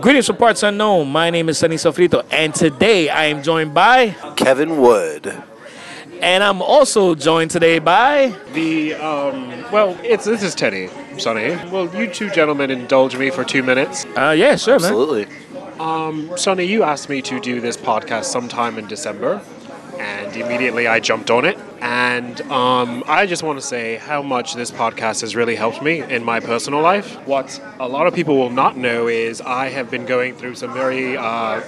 Greetings from parts unknown. My name is Sonny Sofrito, and today I am joined by, Kevin Wood. and I'm also joined today by. The um, well, it's this is Teddy, Sonny. Will you two gentlemen indulge me for two minutes? Uh, yeah, sure, man. Absolutely. Sonny, you asked me to do this podcast sometime in December, and immediately I jumped on it. And um, I just want to say how much this podcast has really helped me in my personal life. What a lot of people will not know is I have been going through some very uh,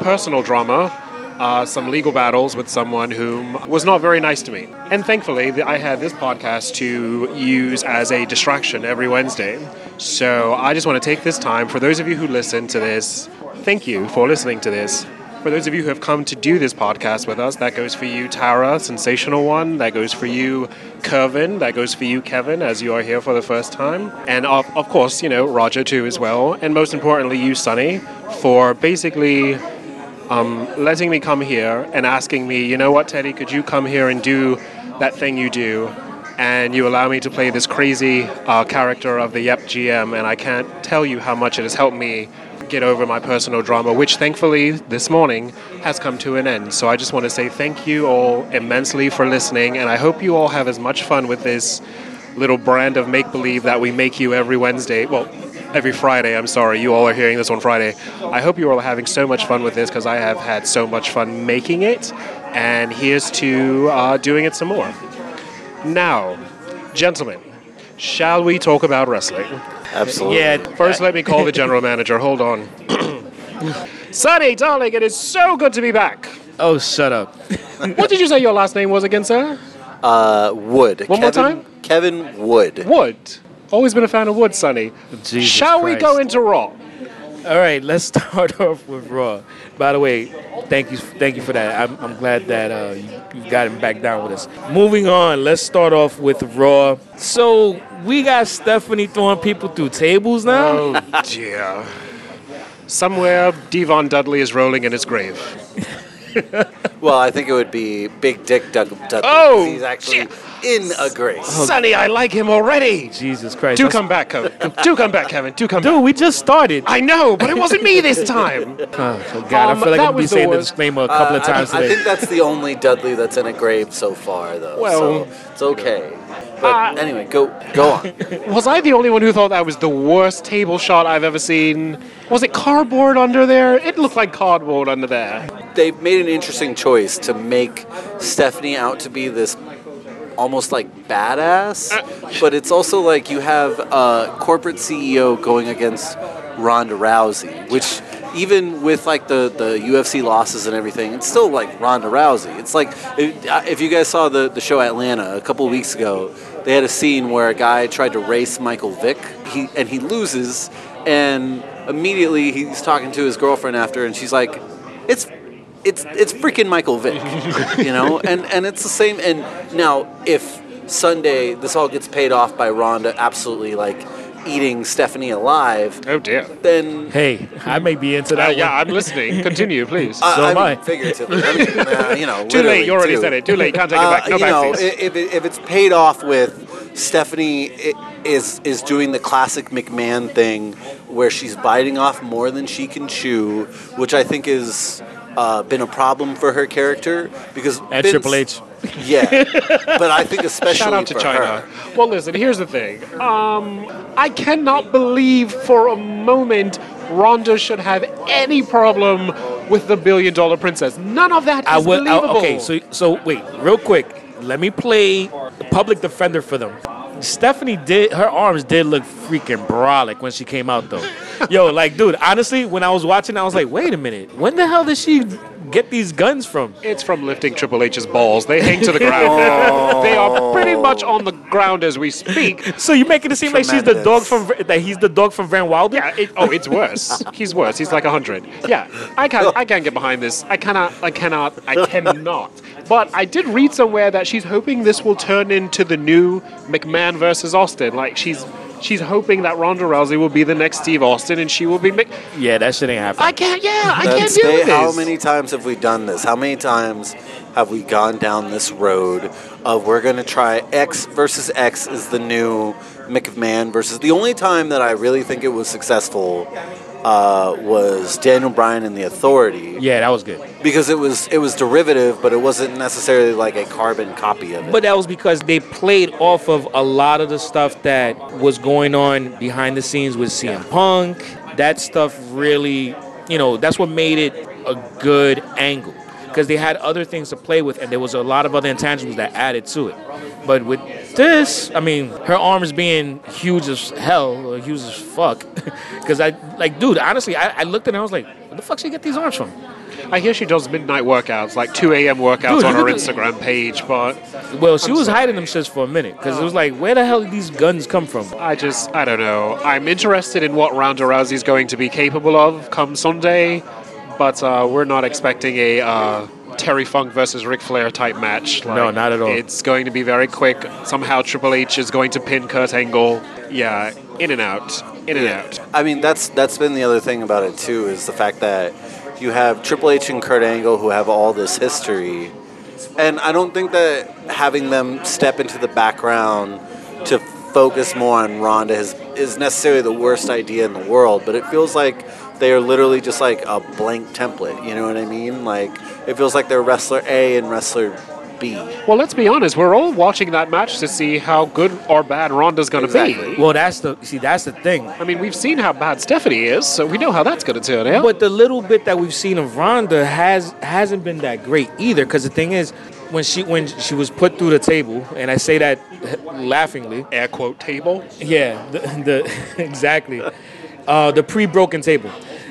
personal drama. Uh, some legal battles with someone whom was not very nice to me. And thankfully, I had this podcast to use as a distraction every Wednesday. So I just want to take this time for those of you who listen to this, thank you for listening to this. For those of you who have come to do this podcast with us, that goes for you, Tara, sensational one. That goes for you, Kervin. That goes for you, Kevin, as you are here for the first time. And of, of course, you know, Roger too as well. And most importantly, you, Sonny, for basically um, letting me come here and asking me, you know what, Teddy, could you come here and do that thing you do? And you allow me to play this crazy uh, character of the Yep GM, and I can't tell you how much it has helped me get over my personal drama, which thankfully this morning has come to an end. So I just want to say thank you all immensely for listening, and I hope you all have as much fun with this little brand of make believe that we make you every Wednesday. Well, every Friday. I'm sorry, you all are hearing this on Friday. I hope you all are having so much fun with this because I have had so much fun making it, and here's to uh, doing it some more. Now, gentlemen, shall we talk about wrestling? Absolutely. Yeah, First, let me call the general manager. Hold on. Sonny, darling, it is so good to be back. Oh, shut up. What did you say your last name was again, sir? Uh, Wood. One more time? Kevin Wood. Wood. Always been a fan of Wood, Sonny. Jesus Shall we go into Raw? All right, let's start off with Raw. By the way, thank you, thank you for that. I'm, I'm glad that uh, you, you got him back down with us. Moving on, let's start off with Raw. So we got Stephanie throwing people through tables now. Oh dear. Somewhere, D-Von Dudley is rolling in his grave. Well, I think it would be Big Dick Doug- Dudley. Oh, he's actually in a grace. Sonny, I like him already. Jesus Christ! Do That's- come back, Kevin. Do come back, Kevin. Do come back. dude. We just started. I know, but it wasn't me this time. Oh, God, Um, I feel like that I'm be was the saying the worst. disclaimer a couple of Uh, times I, I today. think that's the only Dudley that's in a grave so far, though. Well- so it's okay. But Uh, anyway, go go on. Was I the only one who thought that was the worst table shot I've ever seen? Was it cardboard under there? It looked like cardboard under there. They've made an interesting choice to make Stephanie out to be this almost like badass, uh, but it's also like you have a corporate CEO going against Ronda Rousey, which even with like the, the UFC losses and everything, it's still like Ronda Rousey. It's like if, if you guys saw the, the show Atlanta a couple of weeks ago, they had a scene where a guy tried to race Michael Vick, he and he loses, and immediately he's talking to his girlfriend after, and she's like, "It's it's it's freaking Michael Vick, you know, and and it's the same. And now if Sunday this all gets paid off by Ronda absolutely like eating Stephanie alive, Oh dear. then hey, I may be into Uh, that. yeah, one. I'm listening. Continue, please. So I am mean, I. figuratively, I mean, uh, you know, Too late. You already too. said it. Too late. Can't take it Uh, back. No you know, backseas. if, it, if it's paid off with Stephanie i- is is doing the classic McMahon thing where she's biting off more than she can chew, which I think has uh, been a problem for her character because At Vince- Triple H. Yeah, but I think especially Shout out to for Chyna. her. Well, listen. Here's the thing. Um, I cannot believe for a moment Ronda should have any problem with the billion dollar princess. None of that is I will. I- believable. okay, so so wait, real quick. Let me play the public defender for them. Stephanie did her arms did look freaking brolic when she came out though. Yo, like dude, honestly, when I was watching, I was like, wait a minute, when the hell did she get these guns from? It's from lifting Triple H's balls. They hang to the ground. Oh. they are pretty much on the ground as we speak. So you're making it seem like she's the dog from that he's the dog from Van Wilder? Yeah. It, oh, it's worse. He's worse. He's like hundred. Yeah. I can't. I can't get behind this. I cannot. I cannot. I cannot. But I did read somewhere that she's hoping this will turn into the new McMahon versus Austin. Like she's she's hoping that Ronda Rousey will be the next Steve Austin and she will be. Mc- Yeah, that shit ain't happening. I can't. Yeah, I can't do they- this. How many times have we done this? How many times have we gone down this road of we're going to try X versus X is the new McMahon versus. The only time that I really think it was successful uh, was Daniel Bryan and the Authority Yeah, that was good. because it was it was derivative, but it wasn't necessarily like a carbon copy of it. But that was because they played off of a lot of the stuff that was going on behind the scenes with CM Punk. That stuff really, you know, that's what made it a good angle because they had other things to play with, and there was a lot of other intangibles that added to it. But with this, I mean, her arms being huge as hell, or huge as fuck, because I like, dude, honestly, I, I looked at and I was like, where the fuck she get these arms from? I hear she does midnight workouts, like 2 a.m. workouts Dude, on her Instagram page, but Well, she was hiding them shits for a minute because it was like, where the hell did these guns come from? I just, I don't know. I'm interested in what Ronda Rousey's going to be capable of come Sunday, but uh, we're not expecting a uh, Terry Funk versus Ric Flair type match. No, not at all. It's going to be very quick. Somehow Triple H is going to pin Kurt Angle. Yeah, in and out, in and out. I mean, that's that's been the other thing about it too is the fact that you have Triple H and Kurt Angle who have all this history, and I don't think that having them step into the background to focus more on Ronda is is necessarily the worst idea in the world. But it feels like they are literally just like a blank template. You know what I mean? Like it feels like they're wrestler A and wrestler B. Well, let's be honest. We're all watching that match to see how good or bad Ronda's going to Exactly. be. Well, that's the see, that's the thing. I mean, we've seen how bad Stephanie is, so we know how that's going to turn out. But the little bit that we've seen of Ronda has hasn't been that great either. Because the thing is, when she when she was put through the table, and I say that laughingly, air quote table. yeah, the, the exactly, uh, the pre-broken table.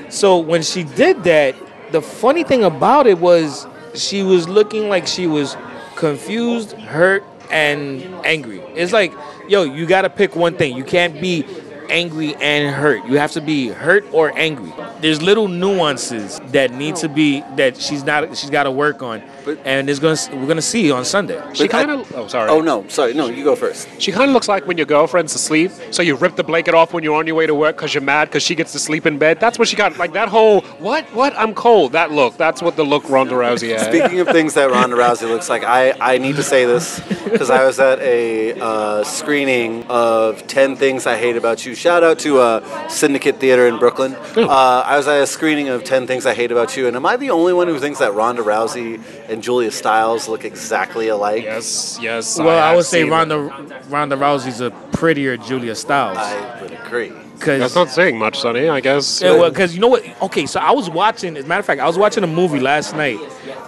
So when she did that, the funny thing about it was she was looking like she was confused, hurt, and angry. It's like, yo, you gotta pick one thing. You can't be angry and hurt. You have to be hurt or angry. There's little nuances that need to be that she's not she's got to work on, But- and there's gonna we're gonna see on Sunday. She kind of. Oh, sorry. Oh no, sorry, no, you go first. She kind of looks like when your girlfriend's asleep, so you rip the blanket off when you're on your way to work because you're mad because she gets to sleep in bed. That's what she got. Like that whole what? What? I'm cold. That look. That's what the look Ronda Rousey had. Speaking of things that Ronda Rousey looks like, I, I need to say this because I was at a uh, screening of 10 Things I Hate About You. Shout out to uh, Syndicate Theater in Brooklyn. Uh, I was at a screening of 10 Things I Hate About You, and am I the only one who thinks that Ronda Rousey and Julia Stiles look exactly alike? Yes. Yes. Well, I, have would say Ronda it. Ronda Rousey's a prettier Julia Stiles I would agree. because That's not saying much, Sonny. I guess. Yeah, well, because you know what? Okay, so I was watching. As a matter of fact, I was watching a movie last night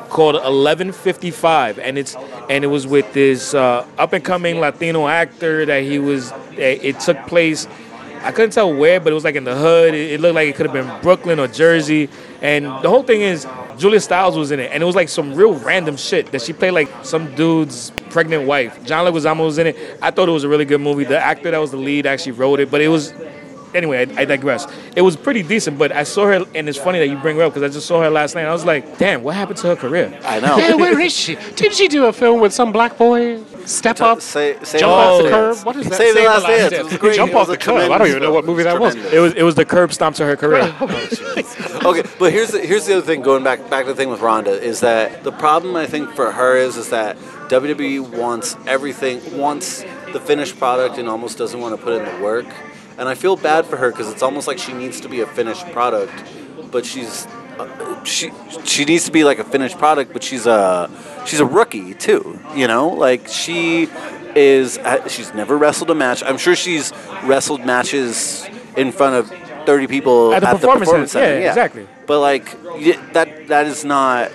called Eleven Fifty Five, and it's and it was with this uh, up and coming Latino actor that he was. It, it took place. I couldn't tell where, but it was like in the hood. It, it looked like it could have been Brooklyn or Jersey, and the whole thing is Julia Stiles was in it, and it was like some real random shit that she played like some dude's pregnant wife. John Leguizamo was in it. I thought it was a really good movie. The actor that was the lead actually wrote it, but it was anyway, I, I digress. It was pretty decent, but I saw her, and it's funny that you bring her up because I just saw her last night. I was like, damn, what happened to her career? I know. Hey, where is she? Did she do a film with some black boy? Step up. Say, say Jump off last the oh, curb? What is that? Save the Save last the Last dance. Dance. It was great. Jump It was off the curb. I don't even know what movie that was. It was it was the curb stomp to her career. Oh, okay, but here's the, here's the other thing. Going back back to the thing with Ronda is that the problem I think for her is is that WWE wants everything, wants the finished product, and almost doesn't want to put in the work. And I feel bad for her because it's almost like she needs to be a finished product, but she's uh, she she needs to be like a finished product, but she's a she's a rookie too. You know, like she is uh, she's never wrestled a match. I'm sure she's wrestled matches in front of 30 people At the Performance Center, yeah, exactly. But like that that is not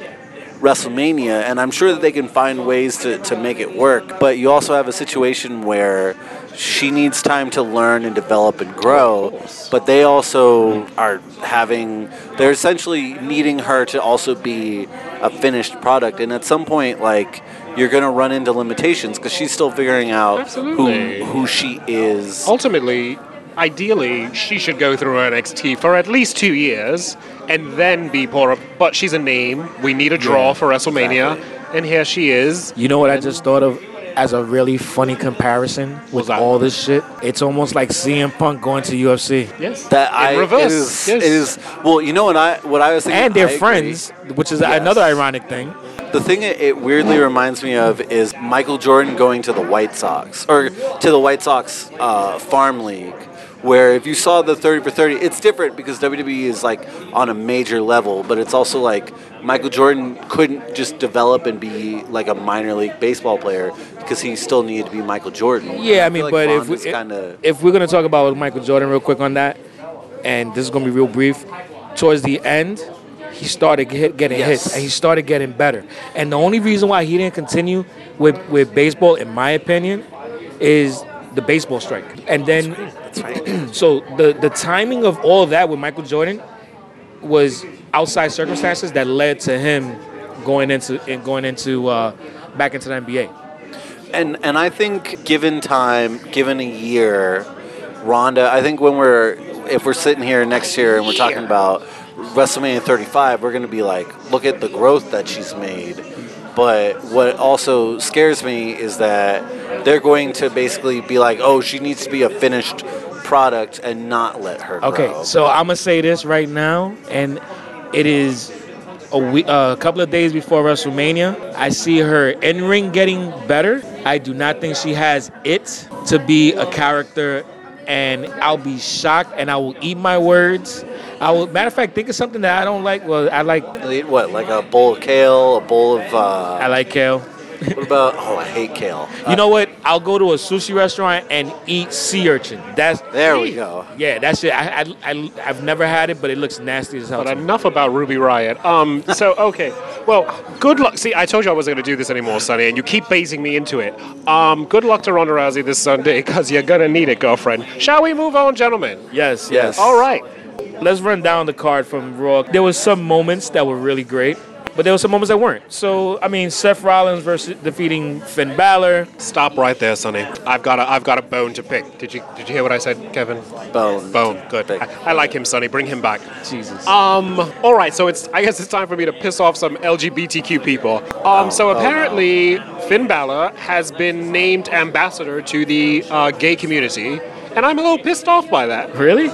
WrestleMania, and I'm sure that they can find ways to, to make it work. But you also have a situation where she needs time to learn and develop and grow. But they also are having they're essentially needing her to also be a finished product. And at some point, like you're gonna run into limitations because she's still figuring out Absolutely. who who she is. Ultimately, ideally, she should go through NXT for at least two years and then be brought. But she's a name. We need a draw Yeah, for WrestleMania. And here she is. You know what I just thought of as a really funny comparison with that? all this shit? It's almost like CM Punk going to UFC. Yes. That In I reverse. It is, yes. it is well. You know what I what I was thinking. And they're I agree. friends, which is Yes. another ironic thing. The thing it, it weirdly reminds me of is Michael Jordan going to the White Sox or to the White Sox uh, farm league, Where if you saw the 30 for 30, it's different because WWE is like on a major level, but it's also like Michael Jordan couldn't just develop and be like a minor league baseball player because he still needed to be Michael Jordan. Yeah, I mean, but if we, kind of if we're gonna talk about Michael Jordan real quick on that, and this is gonna be real brief, towards the end, he started get, getting Yes. hits and he started getting better. And the only reason why he didn't continue with with baseball, in my opinion, is the baseball strike. And then that's right. so the the timing of all of that with Michael Jordan was outside circumstances that led to him going into in- going into uh, back into the NBA. And and I think given time, given a year, Ronda. I think when we're if we're sitting here next year and we're talking about WrestleMania 35, we're going to be like, look at the growth that she's made. But what also scares me is that they're going to basically be like, oh, she needs to be a finished product and not let her Okay, grow. so I'm gonna say this right now, and it is a, week, uh, a couple of days before WrestleMania. I see her in ring getting better. I do not think she has it to be a character, and I'll be shocked, and I will eat my words. I will. Matter of fact, think of something that I don't like. Well, I like. what, like a bowl of kale, a bowl of. Uh, I like kale. what about? Oh, I hate kale. You know what? I'll go to a sushi restaurant and eat sea urchin. That's There we go. yeah. That's it. I, I, I I've never had it, but it looks nasty as hell. But to me. enough about Ruby Riot. Um, so okay, well, good luck. See, I told you I wasn't going to do this anymore, Sonny, and you keep basing me into it. Um, good luck to Ronda Rousey this Sunday, because you're gonna need it, girlfriend. Shall we move on, gentlemen? Yes, Yes. All right. Let's run down the card from Raw. There was some moments that were really great, but there were some moments that weren't. So, I mean, Seth Rollins versus defeating Finn Balor. Stop right there, Sonny. I've got a I've got a bone to pick. Did you Did you hear what I said, Kevin? Bone. Bone. Good. I, I like him, Sonny. Bring him back. Jesus. Um. All right. So it's. I guess it's time for me to piss off some LGBTQ people. Um. So apparently, Finn Balor has been named ambassador to the uh, gay community, and I'm a little pissed off by that. really?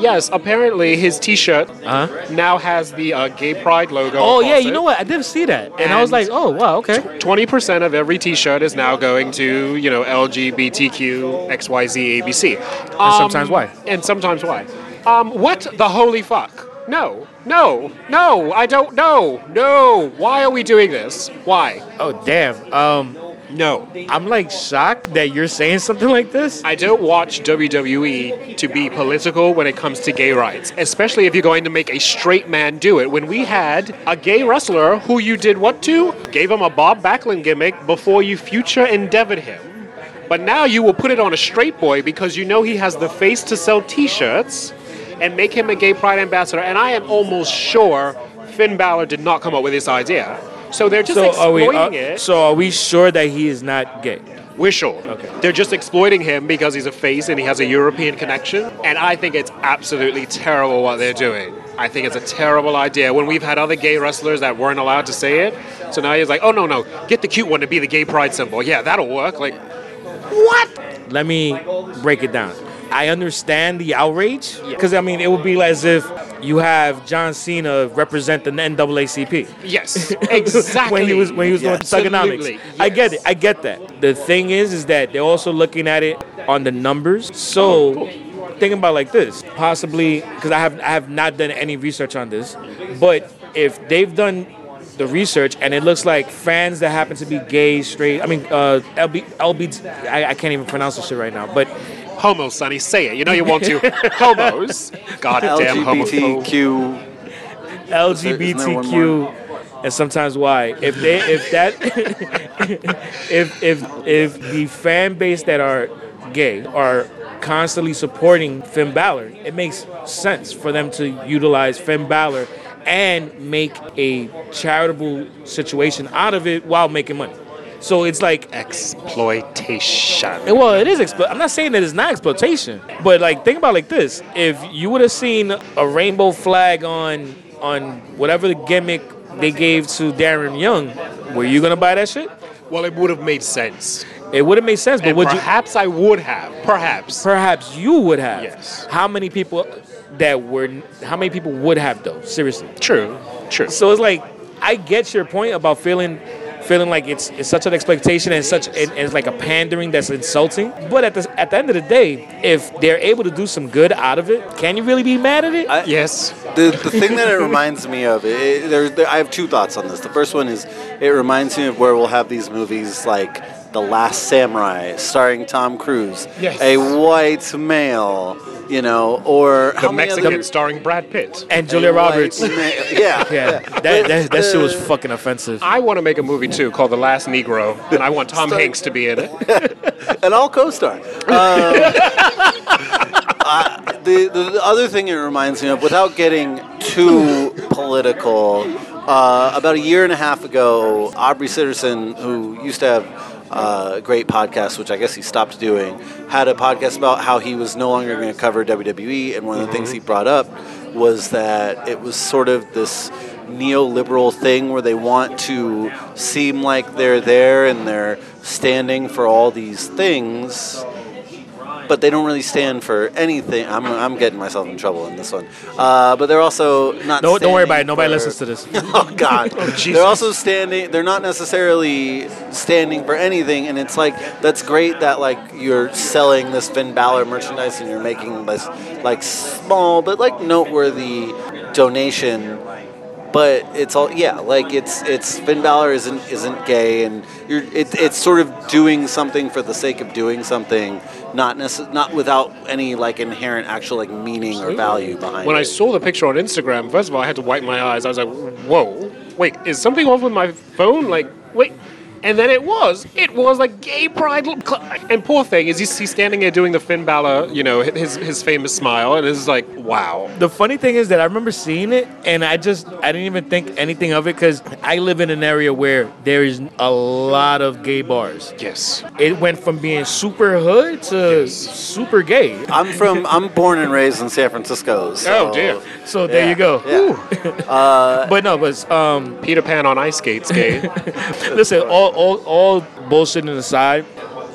Yes. Apparently, his T-shirt Uh huh. now has the uh, Gay Pride logo. Oh yeah, you know what? I didn't see that, and, I was like, oh wow, okay. 20% of every t-shirt is now going to, you know, LGBTQ, XYZ, ABC. And sometimes why? And sometimes why. Um, what the holy fuck? No, no, no, I don't know. No. Why are we doing this? Why? Oh damn. Um, No. I'm like shocked that you're saying something like this. I don't watch WWE to be political when it comes to gay rights, especially if you're going to make a straight man do it. When we had a gay wrestler who you did what to? Gave him a Bob Backlund gimmick before you future endeavored him. But now you will put it on a straight boy because you know he has the face to sell t shirts and make him a gay pride ambassador. And I am almost sure Finn Balor did not come up with this idea. So they're just So are we? exploiting uh, it. so are we sure that he is not gay? We're sure. Okay. They're just exploiting him because he's a face and he has a European connection. And I think it's absolutely terrible what they're doing. I think it's a terrible idea. When we've had other gay wrestlers that weren't allowed to say it, so now he's like, oh no no, get the cute one to be the gay pride symbol. Yeah, that'll work. Like, what? Let me break it down. I understand the outrage because I mean it would be as if you have John Cena represent the NAACP. Yes, exactly. when he was when he was doing Absolutely, Thuganomics. I get it. I get that. The thing is, is that they're also looking at it on the numbers. So, thinking about like this, possibly because I have I have not done any research on this, but if they've done the research and it looks like fans that happen to be gay, straight, I mean, uh, LB, LB, I, I can't even pronounce this shit right now, but Homo, Sonny, say it. You know you want to. Homos. Goddamn homophobe. LGBTQ. LGBTQ and sometimes why. If they if that if if if the fan base that are gay are constantly supporting Finn Balor, it makes sense for them to utilize Finn Balor and make a charitable situation out of it while making money. So it's like Exploitation. well, it is. Explo- I'm not saying that it's not exploitation, but like think about it like this: if you would have seen a rainbow flag on on whatever the gimmick they gave to Darren Young, were you gonna buy that shit? Well, it would have made sense. It would have made sense, but And would you? perhaps I would have. Perhaps. Perhaps you would have. Yes. How many people that were? How many people would have though? Seriously. True. True. So it's like I get your point about feeling feeling like it's it's such an expectation and such and, and it's like a pandering that's insulting. But at the at the end of the day, if they're able to do some good out of it, can you really be mad at it? I- Yes. The, the thing that it reminds me of, it, it- there, there, I have two thoughts on this. The first one is it reminds me of where we'll have these movies like The Last Samurai, starring Tom Cruise, Yes. a white male, you know, or The Mexican other- starring Brad Pitt. and Julia white Roberts. ma- yeah, Yeah, that, that, that shit was fucking offensive. I want to make a movie too called The Last Negro, and I want Tom Starring- Hanks to be in it. and I'll co-star. Um, uh, the, the the other thing it reminds me of, without getting too political, uh, about a year and a half ago, Aubrey Sitterson, who used to have uh, a great podcast, which I guess he stopped doing, had a podcast about how he was no longer going to cover WWE, and one of the things he brought up was that it was sort of this neoliberal thing where they want to seem like they're there and they're standing for all these things but they don't really stand for anything. I'm, I'm getting myself in trouble in this one. Uh, but they're also not. No, don't worry about it. Nobody for- listens to this. oh God! Jesus. they're also standing. They're not necessarily standing for anything, and it's like that's great that like you're selling this Finn Balor merchandise and you're making this like small but like noteworthy donation. But it's all yeah, like it's it's Finn Balor isn't isn't gay, and you're it, it's sort of doing something for the sake of doing something, not necess- not without any like inherent actual like meaning or value behind When it. I saw the picture on Instagram, first of all, I had to wipe my eyes. I was like, whoa, wait, is something off with my phone? Like, wait. And then it was. It was like gay pride. cl- And poor thing is he's, he's standing there doing the Finn Balor, you know, his, his famous smile. And it's like, wow. The funny thing is that I remember seeing it, and I just I didn't even think anything of it because I live in an area where there is a lot of gay bars. Yes. It went from being super hood to super gay. I'm from I'm born and raised in San Francisco. So, Oh, dear. So there yeah, you go. yeah. But no, but um, Peter Pan on ice skates, gay. listen, all, all all bullshitting aside,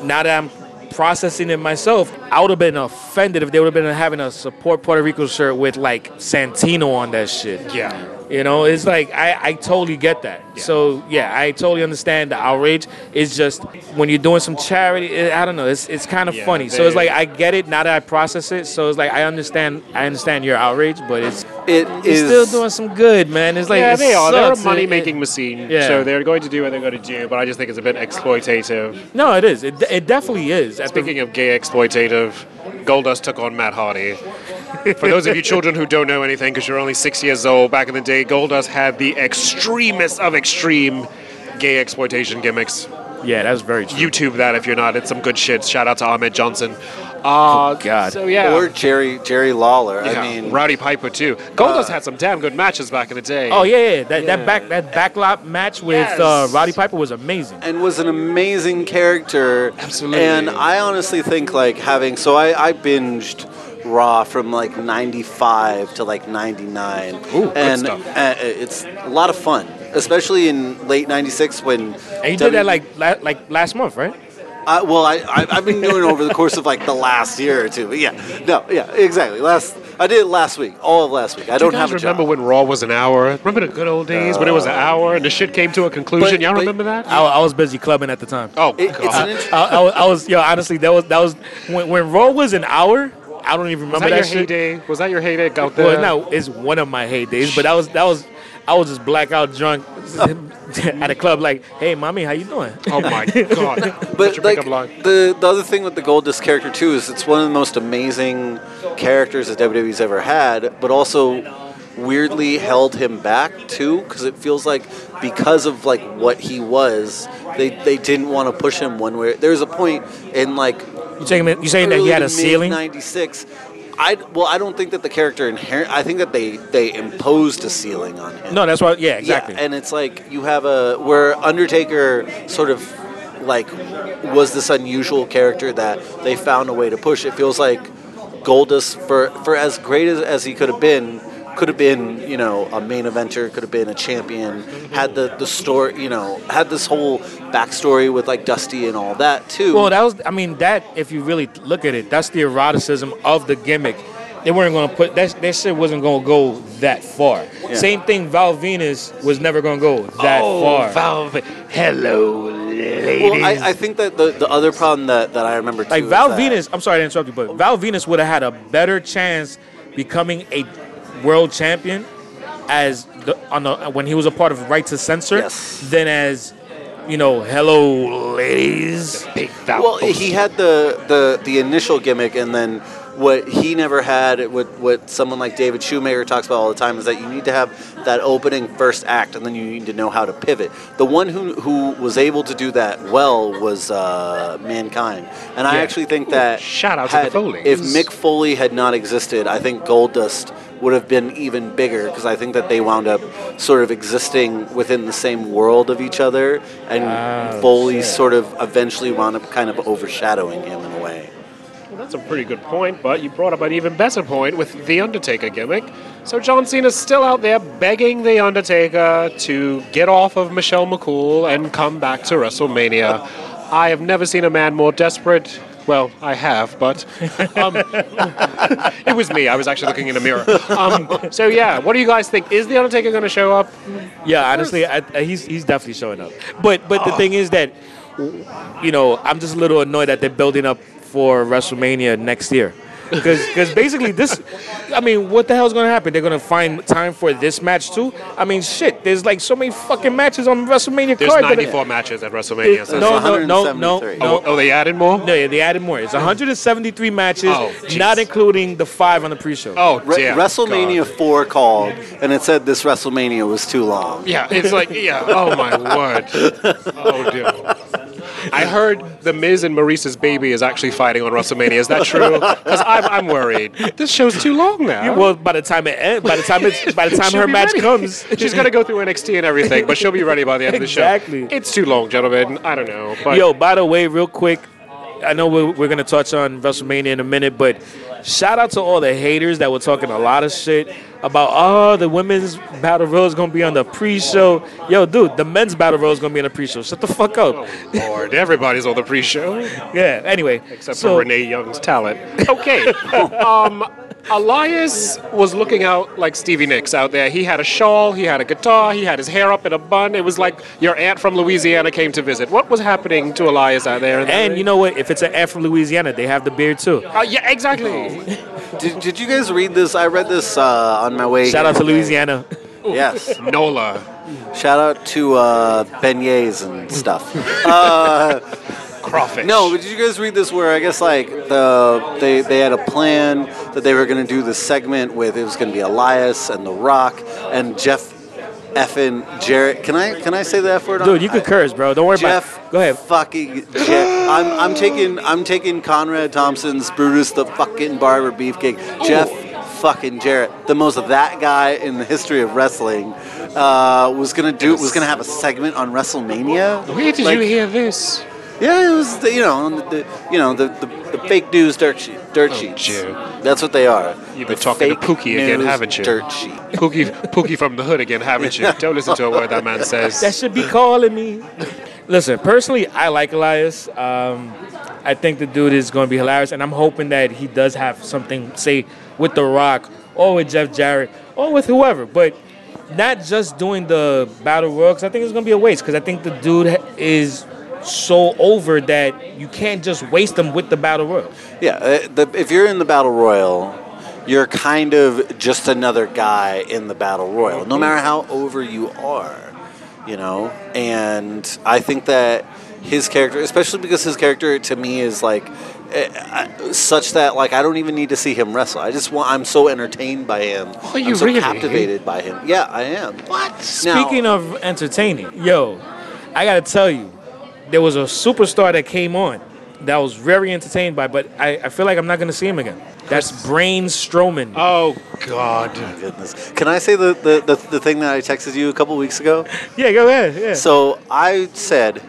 now that I'm processing it myself, I would have been offended if they would have been having a support Puerto Rico shirt with like Santino on that shit. yeah. You know, it's like I, I totally get that. So yeah, I totally understand the outrage. It's just when you're doing some charity, it, I don't know. It's it's kind of Yeah, funny. So it's like I get it now that I process it. So it's like I understand I understand your outrage, but it's it's still doing some good, man. It's like yeah, it they are. They're a money making machine. Yeah. So they're going to do what they're going to do. But I just think it's a bit exploitative. no, it is. It, it definitely is. At the- Speaking of gay exploitative, Goldust took on Matt Hardy. For those of you children who don't know anything, because you're only six years old, back in the day, Goldust had the extremest of extreme gay exploitation gimmicks. yeah, that's very true. YouTube that if you're not. It's some good shit. Shout out to Ahmed Johnson. Uh, God. So yeah. or Jerry Jerry Lawler. yeah, I mean, Roddy Piper too. Goldust had some damn good matches back in the day. Oh yeah, yeah. That Yeah. that back that backlot match with Yes. uh, Roddy Piper was amazing. and was an amazing character. Absolutely. And I honestly think like having so I, I binged Raw from like 95 to like 99. Ooh, good stuff. uh, it's a lot of fun, especially in late 96 when And you did that like la- like last month, right? I, well, I, I I've been doing it over the course of like the last year or two. But yeah, no, yeah, exactly. Last I did it last week, all of last week. I Do don't guys have a remember job. when Raw was an hour? Remember the good old days when it was an uh, hour and the shit came to a conclusion? But- Y'all but- remember that? I, I was busy clubbing at the time. oh, It- it's God. an int- I, I, was- I was yo honestly that was that was when when Raw was an hour. I don't even was remember that your that, shit. heyday? Was that your heyday out there? Well, no, it's one of my heydays, but that was that was I was just blackout drunk at a club like, hey, mommy, how you doing? Oh my God. But like the the other thing with the Goldust character too is it's one of the most amazing characters that WWE's ever had, but also weirdly held him back too because it feels like because of like what he was, they they didn't want to push him one way. There's a point in like You saying you saying that he had a ceiling? '96. I well, I don't think that the character inherent. I think that they they imposed a ceiling on him. No, that's why. Yeah, exactly. Yeah, and it's like you have a where Undertaker sort of like was this unusual character that they found a way to push. It feels like Goldust for for as great as, as he could have been, could have been you know a main eventer, could have been a champion, had the the story you know had this whole backstory with like Dusty and all that too. Well, that was. I mean, that if you really look at it, that's the eroticism of the gimmick. they weren't going to put that. That shit wasn't going to go that far. Yeah. Same thing. Val Venis was never going to go that oh, far. Valve. Hello, ladies. Well, I, I think that the, the other problem that, that I remember too like is Val that- Venis. I'm sorry to interrupt you, but Val Venis would have had a better chance becoming a world champion as the, on the, when he was a part of Right to Censor Yes. than as you know, hello, ladies. Big Well, he had the, the the initial gimmick, and then what he never had, what what someone like David Shoemaker talks about all the time, is that you need to have that opening first act, and then you need to know how to pivot. The one who who was able to do that well was uh, Mankind, and I actually think that shout out to the had- If Mick Foley had not existed, I think Goldust would have been even bigger because I think that they wound up sort of existing within the same world of each other, and Oh, Foley shit. sort of eventually wound up kind of overshadowing him in a way. Well, that's a pretty good point, but you brought up an even better point with the Undertaker gimmick. So John Cena's still out there begging the Undertaker to get off of Michelle McCool and come back to WrestleMania. I have never seen a man more desperate. Well, I have, but um, it was me. I was actually looking in a mirror. Um, so yeah, what do you guys think? Is the Undertaker going to show up? Yeah, honestly, I, I, he's he's definitely showing up. But but the thing is that, you know, I'm just a little annoyed that they're building up for WrestleMania next year. Because basically this, I mean, what the hell's going to happen? They're going to find time for this match too? I mean, shit, there's like so many fucking matches on WrestleMania There's card. that- 94 matches at WrestleMania. It- so- no, no, no, no, no. Oh, oh, they added more? No, yeah, they added more. It's 173 matches, Oh, not including the five on the pre-show. Oh, Re- dear WrestleMania God. 4 called, and it said this WrestleMania was too long. Yeah, it's like, yeah, oh my word. Oh, dear. I heard The Miz and Maryse's baby is actually fighting on WrestleMania. Is that true? Because I'm, I'm worried. This show's too long now. Well, by the time it ends, by the time it's, by the time her match ready. comes, She's going to go through NXT and everything, but she'll be ready by the end of the show. Exactly. It's too long, gentlemen. I don't know. But Yo, by the way, real quick, I know we're, we're going to touch on WrestleMania in a minute, but shout out to all the haters that were talking a lot of shit about, oh, the women's battle royal is going to be on the pre-show. Yo, dude, the men's battle royal is going to be on the pre-show. Shut the fuck up. Lord, everybody's on the pre-show Yeah. Anyway, except so, for Renee Young's talent. Okay. um, Elias was looking out like Stevie Nicks out there. He had a shawl, he had a guitar, he had his hair up in a bun. It was like your aunt from Louisiana came to visit. What was happening to Elias out there? in And ring? you know what? If it's an F from Louisiana, they have the beard too. Uh, yeah, exactly. Did, did you guys read this? I read this uh, on my way. Shout out to today. Louisiana. Yes. Nola. Shout out to uh, beignets and stuff. Uh, Crawfish. no, but did you guys read this where I guess like the they, they had a plan that they were going to do the segment with it was going to be Elias and The Rock and Jeff effing Jarrett. Can I can I say the F word? on- Dude, you could I- curse, bro. Don't worry Jeff, about it. Go ahead. Fucking Jeff. I'm, I'm taking I'm taking Conrad Thompson's Brutus the fucking Barber Beefcake. Jeff fucking Jarrett, the most of that guy in the history of wrestling, uh, was gonna do was gonna have a segment on WrestleMania. Where did Like, you hear this? Yeah, it was the, you know the, the you know the, the, the fake news dirt sheet dirt Oh, sheets. Jew. That's what they are. You've The been talking to fake Pookie again, haven't you? Dirt sheet. Pookie, Pookie from the hood again, haven't you? Don't listen to a word that man says. That should be calling me. Listen, personally, I like Elias. Um, I think the dude is going to be hilarious, and I'm hoping that he does have something, say, with The Rock or with Jeff Jarrett or with whoever. But not just doing the battle royal, because I think it's going to be a waste. Because I think the dude is so over that you can't just waste them with the battle royal. Yeah, uh, the, if you're in the battle royal, you're kind of just another guy in the battle royal, no matter how over you are, you know. And I think that his character, especially because his character to me is like eh, uh, such that like I don't even need to see him wrestle. I just want. I'm so entertained by him. Are you I'm so really? captivated by him. Yeah, I am. What? Speaking of entertaining, yo, I gotta tell you, there was a superstar that came on that I was very entertained by, but I, I feel like I'm not gonna see him again. That's Braun Strowman. Oh God! goodness, can I say the, the, the, the thing that I texted you a couple weeks ago? yeah, go ahead. Yeah. So I said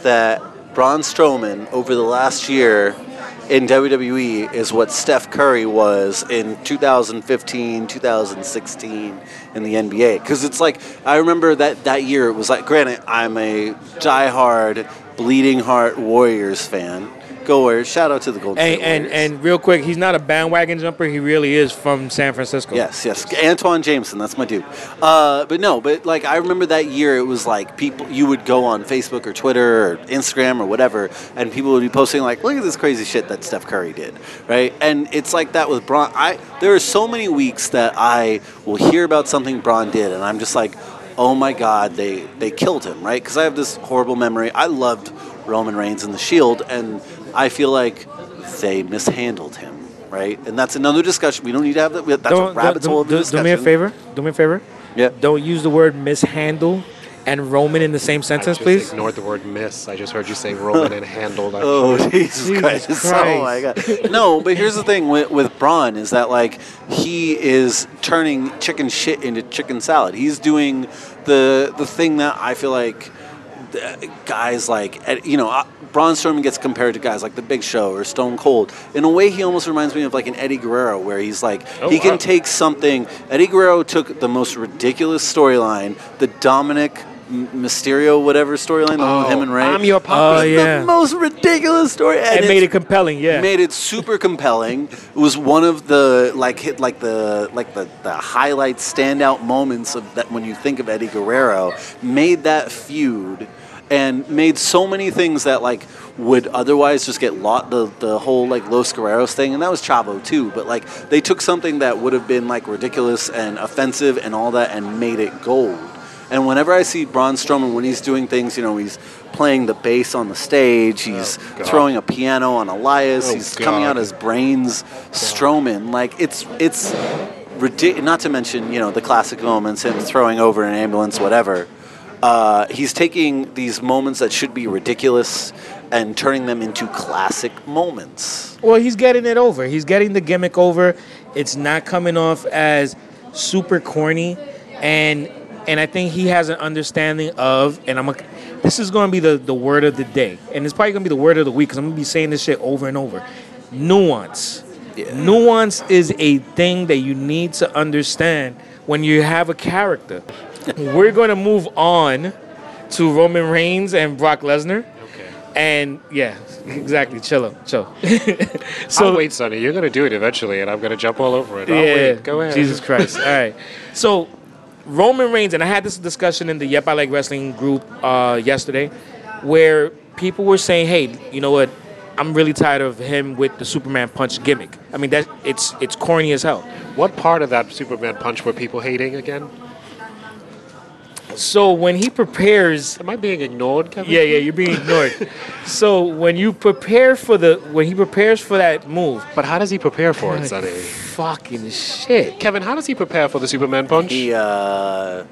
that Braun Strowman over the last year in WWE is what Steph Curry was in 2015, 2016 in the NBA. Because it's like I remember that that year it was like. Granted, I'm a diehard Bleeding Heart Warriors fan, Go Warriors. Shout out to the Golden And, State and Warriors. and real quick, he's not a bandwagon jumper. He really is from San Francisco. Yes, yes. Antawn Jamison, that's my dude. Uh, but no, but like I remember that year, it was like people, you would go on Facebook or Twitter or Instagram or whatever, and people would be posting like, "Look at this crazy shit that Steph Curry did," right? And it's like that with Braun. I there are so many weeks that I will hear about something Braun did, and I'm just like, "Oh my God, they they killed him," right? Because I have this horrible memory. I loved Roman Reigns in the Shield, and I feel like they mishandled him. Right, and that's another discussion. We don't need to have that. That's a Don't, rabbit do, hole a do, do me a favor. Do me a favor. Yeah. Don't use the word mishandle and Roman in the same I sentence, just please. Ignore the word miss. I just heard you say Roman and handled. Oh Jesus, Jesus Christ! Oh my God! No, but here's the thing with, with Braun is that like he is turning chicken shit into chicken salad. He's doing the the thing that I feel like guys like you know uh, Braun Strowman gets compared to guys like The Big Show or Stone Cold. In a way, he almost reminds me of like an Eddie Guerrero, where he's like Oh, he can wow. take something. Eddie Guerrero took the most ridiculous storyline, the Dominic. Mysterio, whatever storyline, the him oh, and Rey. I'm your Oh, yeah. The most ridiculous story. And And it's- made it compelling, yeah. made it super compelling. It was one of the like hit like the like the, the highlight standout moments of that when you think of Eddie Guerrero. Made that feud and made so many things that like would otherwise just get lost the the whole like Los Guerreros thing and that was Chavo too but like they took something that would have been like ridiculous and offensive and all that and made it gold and whenever I see Braun Strowman when he's doing things you know he's playing the bass on the stage he's Oh, throwing a piano on Elias Oh, he's coming out God. as brains Strowman like it's it's ridiculous not to mention you know the classic moments him throwing over an ambulance whatever uh, he's taking these moments that should be ridiculous and turning them into classic moments Well, he's getting it over. He's getting the gimmick over. It's not coming off as super corny, and and I think he has an understanding of. And I'm a, this is going to be the the word of the day, and it's probably going to be the word of the week because I'm going to be saying this shit over and over. Nuance. Yeah. Nuance is a thing that you need to understand when you have a character. We're going to move on to Roman Reigns and Brock Lesnar. Okay. And yeah, exactly. Chill out, chill. So I'll wait, Sonny. You're gonna do it eventually, and I'm gonna jump all over it. I'll wait. Go ahead. Jesus Christ. All right. So Roman Reigns, and I had this discussion in the Yep I Like Wrestling group uh, yesterday, where people were saying, "Hey, you know what? I'm really tired of him with the Superman punch gimmick. I mean, that it's it's corny as hell." What part of that Superman punch were people hating again? So when he prepares Am I being ignored, Kevin? Yeah, yeah, you're being ignored. so when you prepare for the when he prepares for that move, But how does he prepare for it, Sonny? fucking shit. Kevin, how does he prepare for the Superman punch? he uh,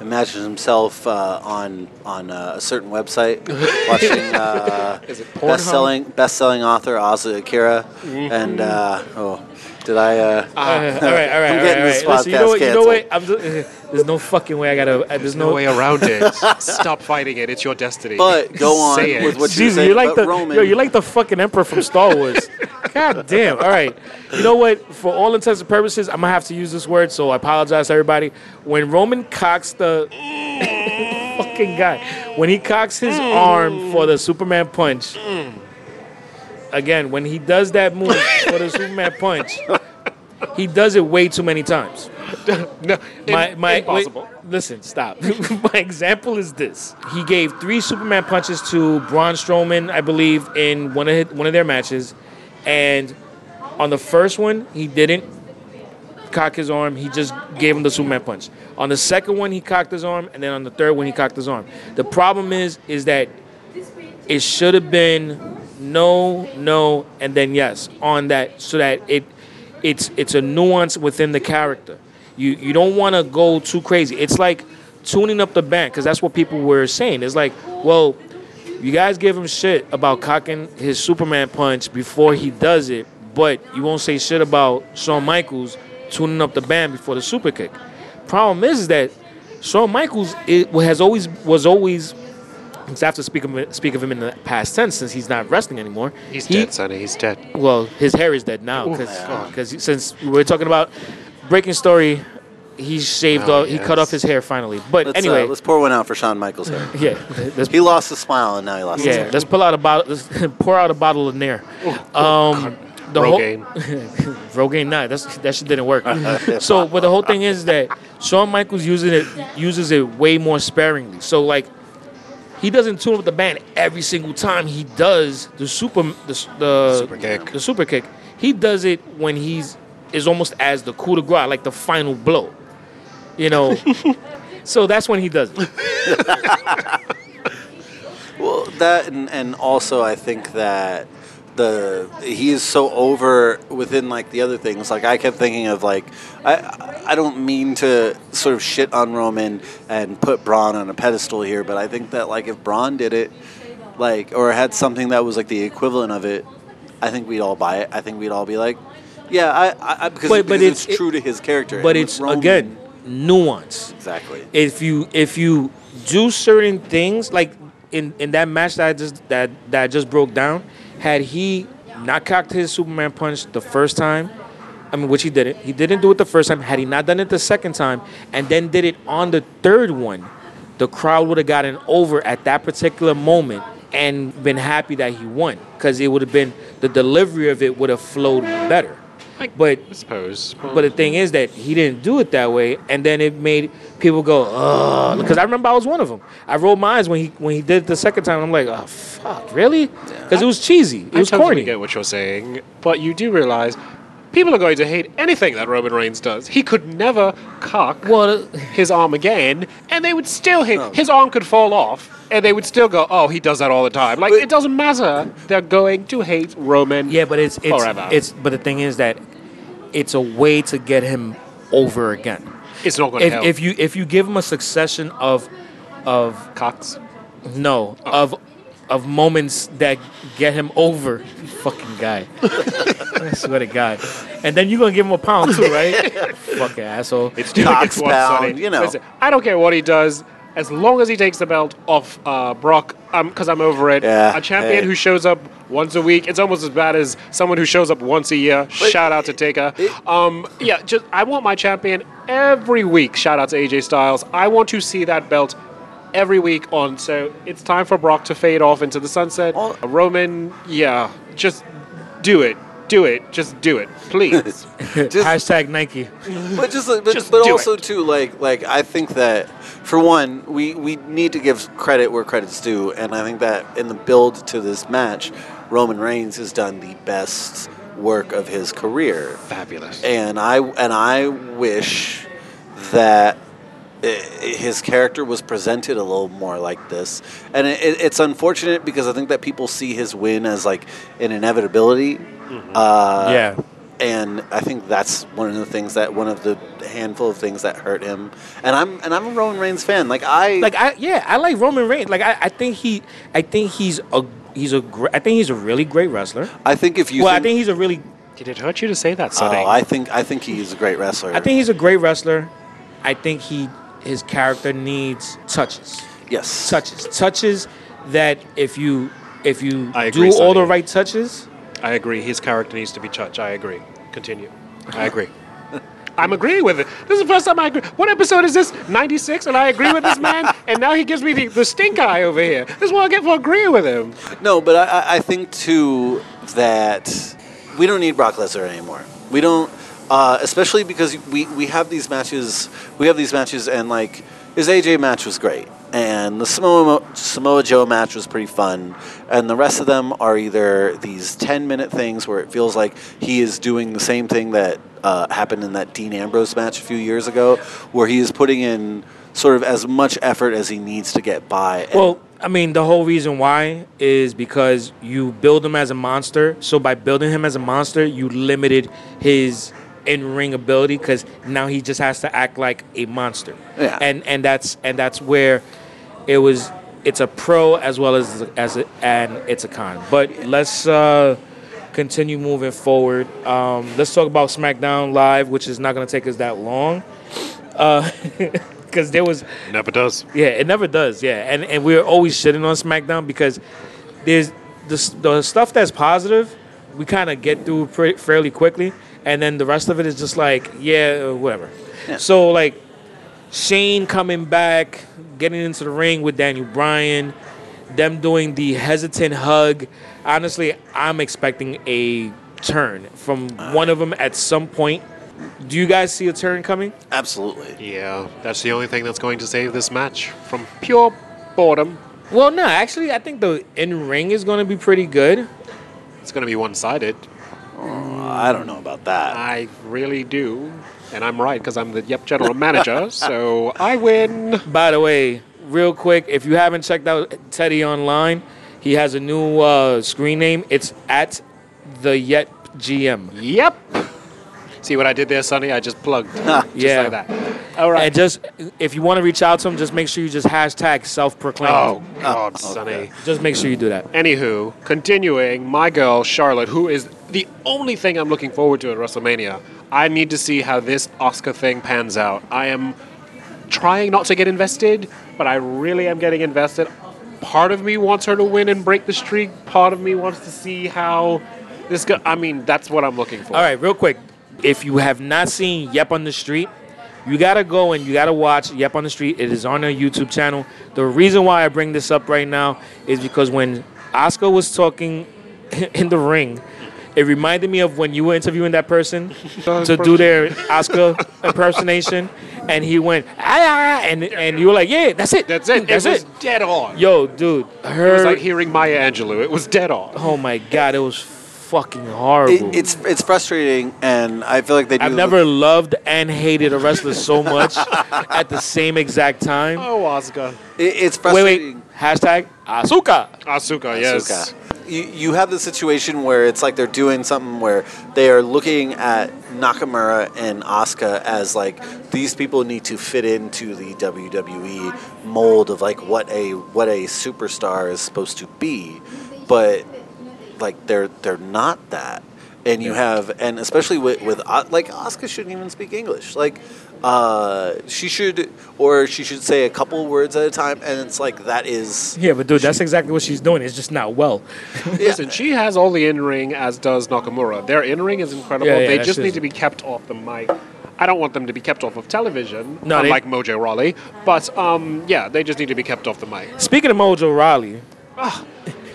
imagines himself uh, on on uh, a certain website watching uh, Is it Pornhub? best-selling best-selling author Asa Akira and uh, oh did I uh, Uh, all right, all right, I'm all right, getting all this. Listen, you know what? You know what? I'm just, there's no fucking way I gotta. Uh, there's There's no, no way around it. Stop fighting it. It's your destiny. But go on Say it. with what you Jesus, saying you're like about the Roman. yo, you're like the fucking emperor from Star Wars. God damn. All right. You know what? For all intents and purposes, I'm gonna have to use this word. So I apologize to everybody. When Roman cocks the fucking guy, when he cocks his arm for the Superman punch. Again, when he does that move for the Superman punch, he does it way too many times. no, My, my, impossible. wait, listen, stop. my example is this: He gave three Superman punches to Braun Strowman, I believe, in one of his, one of their matches, and on the first one he didn't cock his arm. He just gave him the Superman punch. On the second one, he cocked his arm, and then on the third one, he cocked his arm. The problem is, is that it should have been no, no, and then yes on that, so that it it's it's a nuance within the character. You you don't want to go too crazy. It's like tuning up the band because that's what people were saying. It's like, well, you guys give him shit about cocking his Superman punch before he does it, but you won't say shit about Shawn Michaels tuning up the band before the super kick. Problem is, that Shawn Michaels it has always was always. Because I have to speak of, him- speak of him in the past tense since he's not wrestling anymore. He's He- dead, Sonny. He's dead. well, his hair is dead now Oh, because God. because since we're talking about breaking story, he shaved Oh, off. He cut off his hair finally. But Let's, anyway, uh, let's pour one out for Shawn Michaels here. yeah, let's, He lost his smile and now he lost his yeah, let's pull out a bottle. Let's pour out a bottle of Nair. Um, the whole- Rogaine. Rogaine, nah, that's, that shit didn't work. so, but the whole thing is that Shawn Michaels uses it uses it way more sparingly. So, like, he doesn't tune up the band every single time he does the super the the Super kick. The super kick. He does it when he's is almost as the coup de grace, like the final blow. You know. so that's when he does it. Well, that and, and also I think that the he is so over within like the other things. Like I kept thinking of like I I don't mean to sort of shit on Roman and put Braun on a pedestal here, but I think that like if Braun did it, like or had something that was like the equivalent of it, I think we'd all buy it. I think we'd all be like, yeah, I, I, because, But- but it's, it's- true to his character. But it's Roman- again nuance. exactly. if you if you do certain things like in in that match that I just that that I just broke down, had he not cocked his Superman punch the first time, I mean, which he didn't. He didn't do it the first time. Had he not done it the second time, and then did it on the third one, the crowd would have gotten over at that particular moment and been happy that he won because it would have been the delivery of it would have flowed better. But I suppose. but the thing is that he didn't do it that way, and then it made people go, "Ugh," because I remember I was one of them. I rolled my eyes when he when he did it the second time. I'm like, "Oh fuck, really?" Because it was cheesy. It I was totally corny. get what you're saying, but you do realize people are going to hate anything that Roman Reigns does. He could never cock Well, uh, his arm again, and they would still hate. No. His arm could fall off, and they would still go, "Oh, he does that all the time." Like But- it doesn't matter. They're going to hate Roman. yeah, but it's it's Forever. it's. But the thing is that it's a way to get him over again. it's not going to help. if you if you give him a succession of of cocks. No, oh. of of moments that get him over. You fucking guy. I swear to God. And then you're gonna give him a pound too, right? fucking asshole. It's two Cox against one, bound, Sonny. you know. Listen, I don't care what he does. As long as he takes the belt off uh, Brock, because I'm over it. Yeah, a champion hey. who shows up once a week, it's almost as bad as someone who shows up once a year. Shout out to Taker. it- um, yeah, just I want my champion every week. Shout out to AJ Styles. I want to see that belt every week on. So it's time for Brock to fade off into the sunset. All- uh, Roman, yeah, just do it. Do it. Just do it, please. Just- Hashtag Nike. but just, but, Just but do also it. too like like I think that for one we we need to give credit where credit's due, and I think that in the build to this match, Roman Reigns has done the best work of his career, Fabulous. and I and I wish that i- his character was presented a little more like this, and it, it, it's unfortunate because I think that people see his win as like an inevitability. Uh, yeah. and I think that's one of the things that one of the handful of things that hurt him. And I'm and I'm a Roman Reigns fan. Like I Like I yeah, I like Roman Reigns. Like I, I think he I think he's a he's a gr- I think he's a really great wrestler. I think if you well, I think, think he's a really Did it hurt you to say that, Sonny? oh, I think I think he's a great wrestler. I think he's a great wrestler. I think he his character needs touches. yes. touches touches that if you if you I agree, do all the right touches I agree. His character needs to be touched. I agree. Continue. I agree. I'm agreeing with it. This is the first time I agree. What episode is this? 96, and I agree with this man, and now he gives me the, the stink eye over here. This is what I get for agreeing with him. No, but I- I, I think too that we don't need Brock Lesnar anymore. We don't, uh, especially because we, we have these matches. We have these matches, and like his AJ match was great, and the Samoa Samoa Joe match was pretty fun, and the rest of them are either these ten minute things where it feels like he is doing the same thing that uh, happened in that Dean Ambrose match a few years ago, where he is putting in sort of as much effort as he needs to get by. Well i mean the whole reason why is because you build him as a monster so by building him as a monster you limited his in-ring ability because now he just has to act like a monster Yeah. and and that's and that's where it was it's a pro as well as as a, and it's a con but let's uh continue moving forward um let's talk about smackdown live which is not going to take us that long uh because there was Never does. yeah, it never does. Yeah, and and we're always shitting on SmackDown because there's the the stuff that's positive we kind of get through pretty, fairly quickly, and then the rest of it is just like yeah, uh, whatever. So like Shane coming back, getting into the ring with Daniel Bryan, them doing the hesitant hug. Honestly, I'm expecting a turn from one of them at some point. Do you guys see a turn coming? Absolutely. Yeah, that's the only thing that's going to save this match from pure boredom. Well, no, actually, I think the in ring is going to be pretty good. It's going to be one sided. I don't know about that. I really do. And I'm right because I'm the Yep general manager, so I win. By the way, real quick, if you haven't checked out Teddy online, he has a new uh, screen name. It's at the Yep GM. Yep. See what I did there, Sonny? I just plugged. just Yeah. like that. All right. And just if you want to reach out to him, just make sure you just hashtag self-proclaimed. oh, God, Sonny. Just make sure you do that. Anywho, continuing, my girl Charlotte, who is the only thing I'm looking forward to at WrestleMania. I need to see how this Oscar thing pans out. I am trying not to get invested, but I really am getting invested. Part of me wants her to win and break the streak. Part of me wants to see how this go. I mean, that's what I'm looking for. All right, real quick. If you have not seen Yep on the Street, you gotta go and you gotta watch Yep on the Street. It is on our YouTube channel. The reason why I bring this up right now is because when Oscar was talking in the ring, it reminded me of when you were interviewing that person to do their Oscar impersonation, and he went ah, ah, ah," and and you were like, yeah, that's it, That's it. that's it was it. dead on. Yo, dude, her. It was like hearing Maya Angelou. It was dead on. oh my god, it was fucking horrible. It, it's it's frustrating, and I feel like they. Do I've never loved and hated a wrestler so much at the same exact time. Oh, Asuka. It, it's Wait, wait. Hashtag Asuka. Asuka, yes. Asuka. You, you have the situation where it's like they're doing something where they are looking at Nakamura and Asuka as like these people need to fit into the WWE mold of like what a what a superstar is supposed to be, but like they're they're not that. And you have and especially with with like Asuka shouldn't even speak English. Like uh, she should or she should say a couple words at a time, and it's like that is Yeah, but dude, that's exactly what she's doing. It's just not well. Listen, she has all the in ring, as does Nakamura. Their in ring is incredible. Yeah, yeah, they just need to be kept off the mic. I don't want them to be kept off of television, No, they- Mojo Rawley. But um, yeah, they just need to be kept off the mic. Speaking of Mojo Rawley, I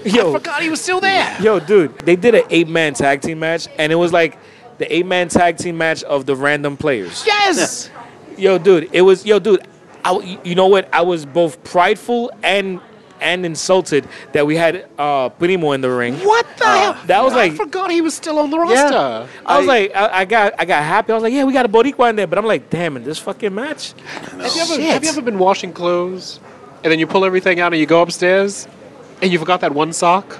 yo, forgot he was still there. yo, dude, they did an eight-man tag team match, and it was like the eight-man tag team match of the random players. Yes. Yo, dude, it was yo, dude. I, w- you know what? I was both prideful and and insulted that we had uh, Primo in the ring. What the hell? that was like I like- forgot he was still on the roster. Yeah. I was like, I, I got, I got happy. I was like, yeah, we got a Boricua in there. But I'm like, damn, in this fucking match, Have you, ever, have you ever been washing clothes and then you pull everything out and you go upstairs and you forgot that one sock?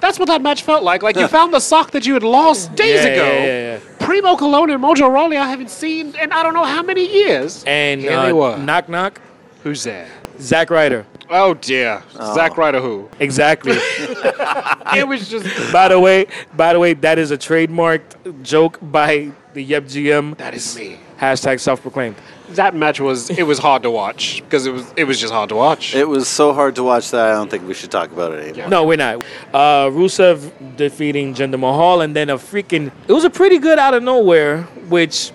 That's what that match felt like. Like you found the sock that you had lost days Yeah, ago. yeah, yeah, yeah. Primo Colón and Mojo Rawley I haven't seen in I don't know how many years. and Here uh, they were. knock knock, Who's there? Zack Ryder. Oh dear, Zack Ryder who? Exactly. It was just by the way, by the way, that is a trademarked joke by the Yep GM. that is me. Hashtag self-proclaimed. That match was it was hard to watch because it was it was just hard to watch. It was so hard to watch that I don't think we should talk about it anymore. No, we're not. Uh, Rusev defeating Jinder Mahal, and then a freaking. It was a pretty good out of nowhere, which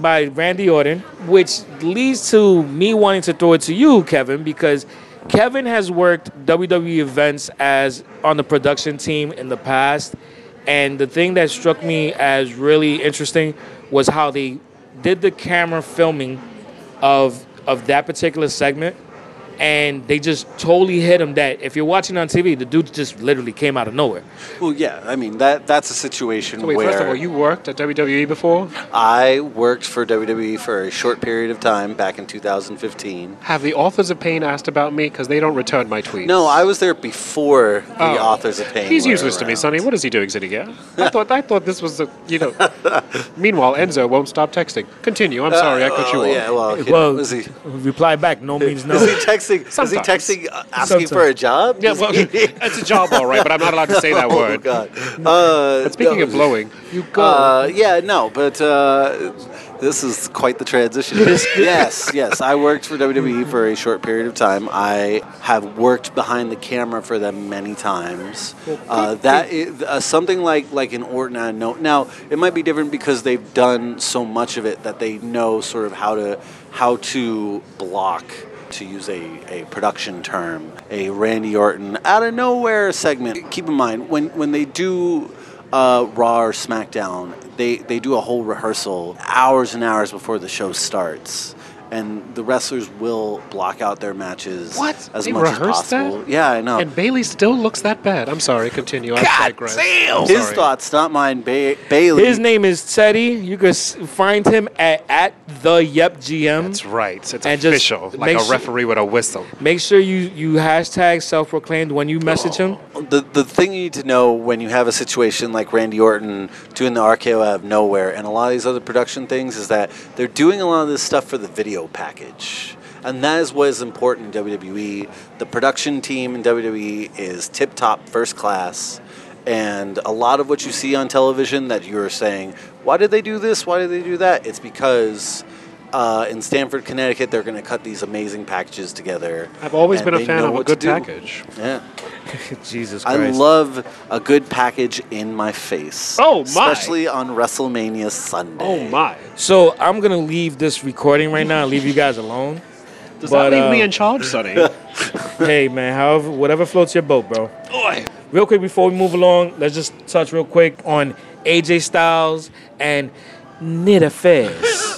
by Randy Orton, which leads to me wanting to throw it to you, Kevin, because Kevin has worked WWE events as on the production team in the past, and the thing that struck me as really interesting was how they did the camera filming of of that particular segment and they just totally hit him that if you're watching on TV, the dude just literally came out of nowhere. Well, yeah, I mean that that's a situation So wait, where first of all, you worked at WWE before. I worked for WWE for a short period of time back in 2015. Have the authors of Pain asked about me because they don't return my tweets? No, I was there before the Oh. authors of Pain. He's were useless to me. Sonny. What is he doing sitting here? I thought I thought this was a you know. Meanwhile, Enzo won't stop texting. Continue. I'm sorry, I cut uh, you Oh, off. yeah, well, you know, well, he reply back. No means no. Is he texting? Is he texting uh, asking for a job? Yeah, well, it's a job, all right, but I'm not allowed to say that word. oh word. God. Uh, But speaking no, of blowing, you go. Uh, yeah, no, but uh, this is quite the transition. yes, yes. I worked for WWE for a short period of time. I have worked behind the camera for them many times. Uh, that is, uh, something like like an Orton. I know now it might be different because they've done so much of it that they know sort of how to how to block. To use a, a production term, a Randy Orton out of nowhere segment. Keep in mind when when they do uh, Raw or SmackDown, they, they do a whole rehearsal hours and hours before the show starts. And the wrestlers will block out their matches What? as They much as rehearsed that? possible. Yeah, I know. and Bailey still looks that bad. I'm sorry. Continue. I digress. I'm His sorry. thoughts, not mine. Ba- Bailey. His name is Teddy. You can find him at, at the Yep GM. That's right. It's And just official, like make a sure- referee with a whistle. Make sure you, you hashtag self proclaimed when you message him. the the thing you need to know when you have a situation like Randy Orton doing the RKO out of nowhere and a lot of these other production things is that they're doing a lot of this stuff for the video package. And that is what is important in WWE. The production team in WWE is tip top, first class. And a lot of what you see on television that you're saying, why did they do this? Why did they do that? It's because uh, in Stamford, Connecticut, they're going to cut these amazing packages together. I've always been a fan of a good package. Yeah. Jesus I love a good package in my face. Oh, my. Especially on WrestleMania Sunday. Oh my! So I'm gonna leave this recording right now and leave you guys alone. Does But, that leave uh, me in charge, Sonny? Hey man, however, whatever floats your boat, bro. Real quick before we move along, let's just touch real quick on AJ Styles and Nita Fez.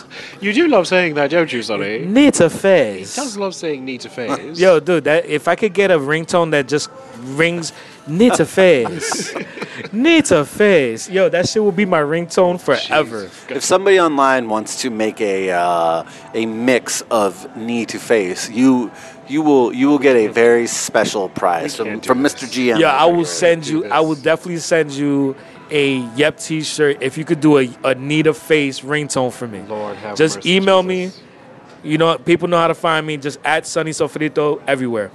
You do love saying that, don't you, Sonny? Nita Fez. Does love saying need to phase. Yo, dude, that if I could get a ringtone that just rings Nita Fez. Nita Fez. Yo, that shit will be my ringtone forever. If somebody online wants to make a uh, a mix of knee to face, you you will you will get a very special prize from, from. Mr. GM. Yeah, I will send do you. I will definitely send you a Yep T-shirt if you could do a, Nita Face ringtone for me. Lord have Just mercy, email Jesus. me. You know, people know how to find me. Just at Sonny Sofrito everywhere.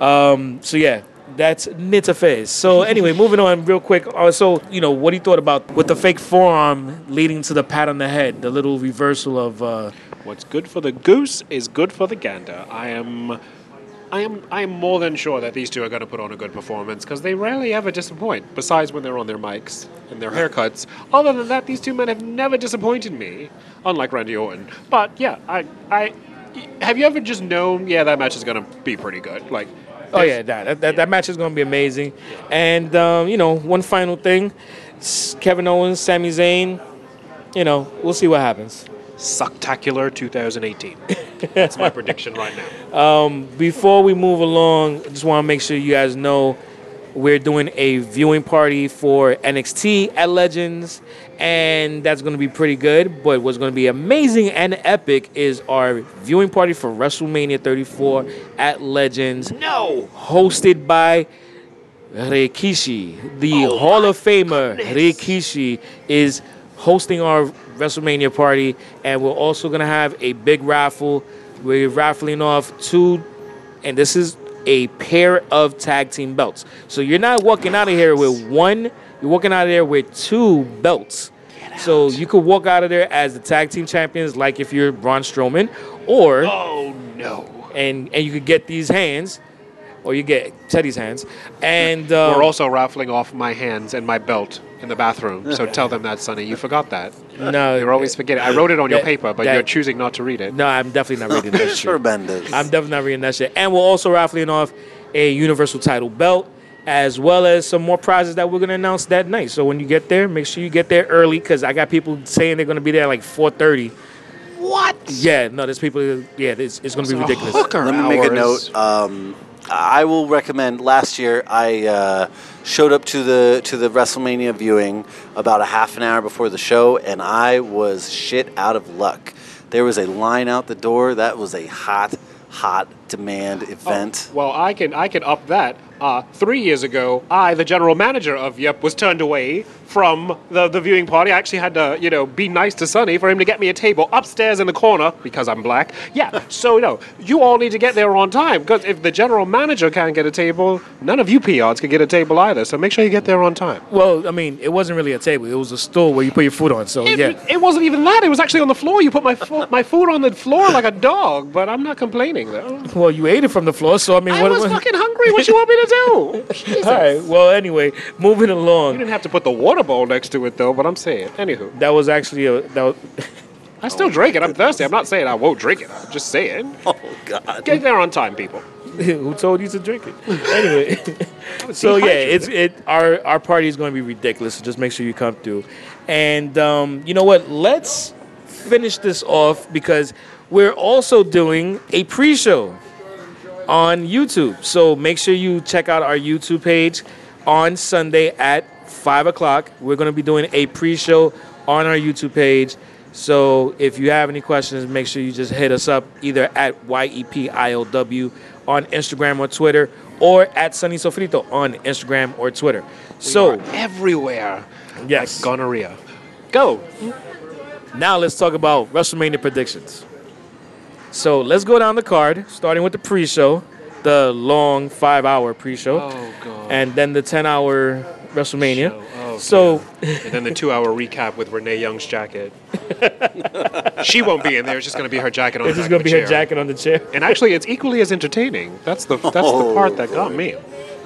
Um, so yeah, that's Nita Face. So anyway, moving on real quick. Uh, so you know, what he thought about with the fake forearm leading to the pat on the head, the little reversal of. Uh, What's good for the goose is good for the gander. I am. I am, I am more than sure that these two are going to put on a good performance because they rarely ever disappoint, besides when they're on their mics and their haircuts. Other than that, these two men have never disappointed me, unlike Randy Orton. But yeah, I, I, have you ever just known, yeah, that match is going to be pretty good? Like, Oh yeah, that that, that, that match is going to be amazing. And um, you know, one final thing, Kevin Owens, Sami Zayn. You know, we'll see what happens. Sucktacular 2018. That's my prediction right now. Um, before we move along, I just want to make sure you guys know we're doing a viewing party for NXT at Legends, and that's going to be pretty good. But what's going to be amazing and epic is our viewing party for WrestleMania 34 at Legends. No! Hosted by Rikishi, the oh Hall of Famer Rikishi is hosting our WrestleMania party, and we're also gonna have a big raffle. We're raffling off two, and this is a pair of tag team belts. So you're not walking out of here with one; you're walking out of there with two belts. So you could walk out of there as the tag team champions, like if you're Braun Strowman, or Oh no. and and you could get these hands, or you get Teddy's hands, and um, We're also raffling off my hands and my belt in the bathroom. So tell them that, Sonny. You forgot that. no, You're always forgetting. I wrote it on your paper, but that- you're choosing not to read it. No, I'm definitely not reading that shit. Tremendous. I'm definitely not reading that shit. And we're also raffling off a Universal title belt, as well as some more prizes that we're gonna announce that night. So when you get there, make sure you get there early, because I got people saying they're gonna be there like 4:30. What? Yeah, no, there's people. Yeah, it's, it's gonna be ridiculous. Hooker Let me make a hours. note. Um, I will recommend. Last year, I uh, showed up to the to the WrestleMania viewing about a half an hour before the show, and I was shit out of luck. There was a line out the door. That was a hot, hot demand event. Well, I can I can up that. Uh, three years ago, I, the general manager of Yep, was turned away from the, the viewing party. I actually had to, you know, be nice to Sonny for him to get me a table upstairs in the corner because I'm black. Yeah, so, you know, you all need to get there on time because if the general manager can't get a table, none of you PRs can get a table either. So make sure you get there on time. Well, I mean, it wasn't really a table. It was a stool where you put your food on. So It, yeah. it wasn't even that. It was actually on the floor. You put my fo- my food on the floor like a dog, but I'm not complaining though. Well, you ate it from the floor. So I mean, I what? was what- fucking hungry. What you want me to do? All right. Well, anyway, moving along. You didn't have to put the water bowl next to it though, but I'm saying. Anywho, That was actually a that was, I still drink it. I'm thirsty. I'm not saying I won't drink it. I'm just saying. Oh God. Get there on time, people. who told you to drink it. Anyway, so yeah, it's it. Our our party is going to be ridiculous. So just make sure you come through. And um, you know what? Let's finish this off because we're also doing a pre-show on YouTube. So make sure you check out our YouTube page on Sunday at five o'clock. We're going to be doing a pre-show on our YouTube page. So if you have any questions, make sure you just hit us up either at YEPIOW on Instagram or Twitter, or at Sonny Sofrito on Instagram or Twitter. So everywhere. yes, Gonorrhea. Go. now let's talk about WrestleMania predictions. So let's go down the card, starting with the pre-show, the long five-hour pre-show, Oh god. and then the ten-hour WrestleMania. Show. Oh, so And then the two-hour recap with Renee Young's jacket. she won't be in there. It's just going to be her jacket on this the is back going to the be her chair. jacket on the chair. And actually, it's equally as entertaining. That's the that's the part that got me. Oh.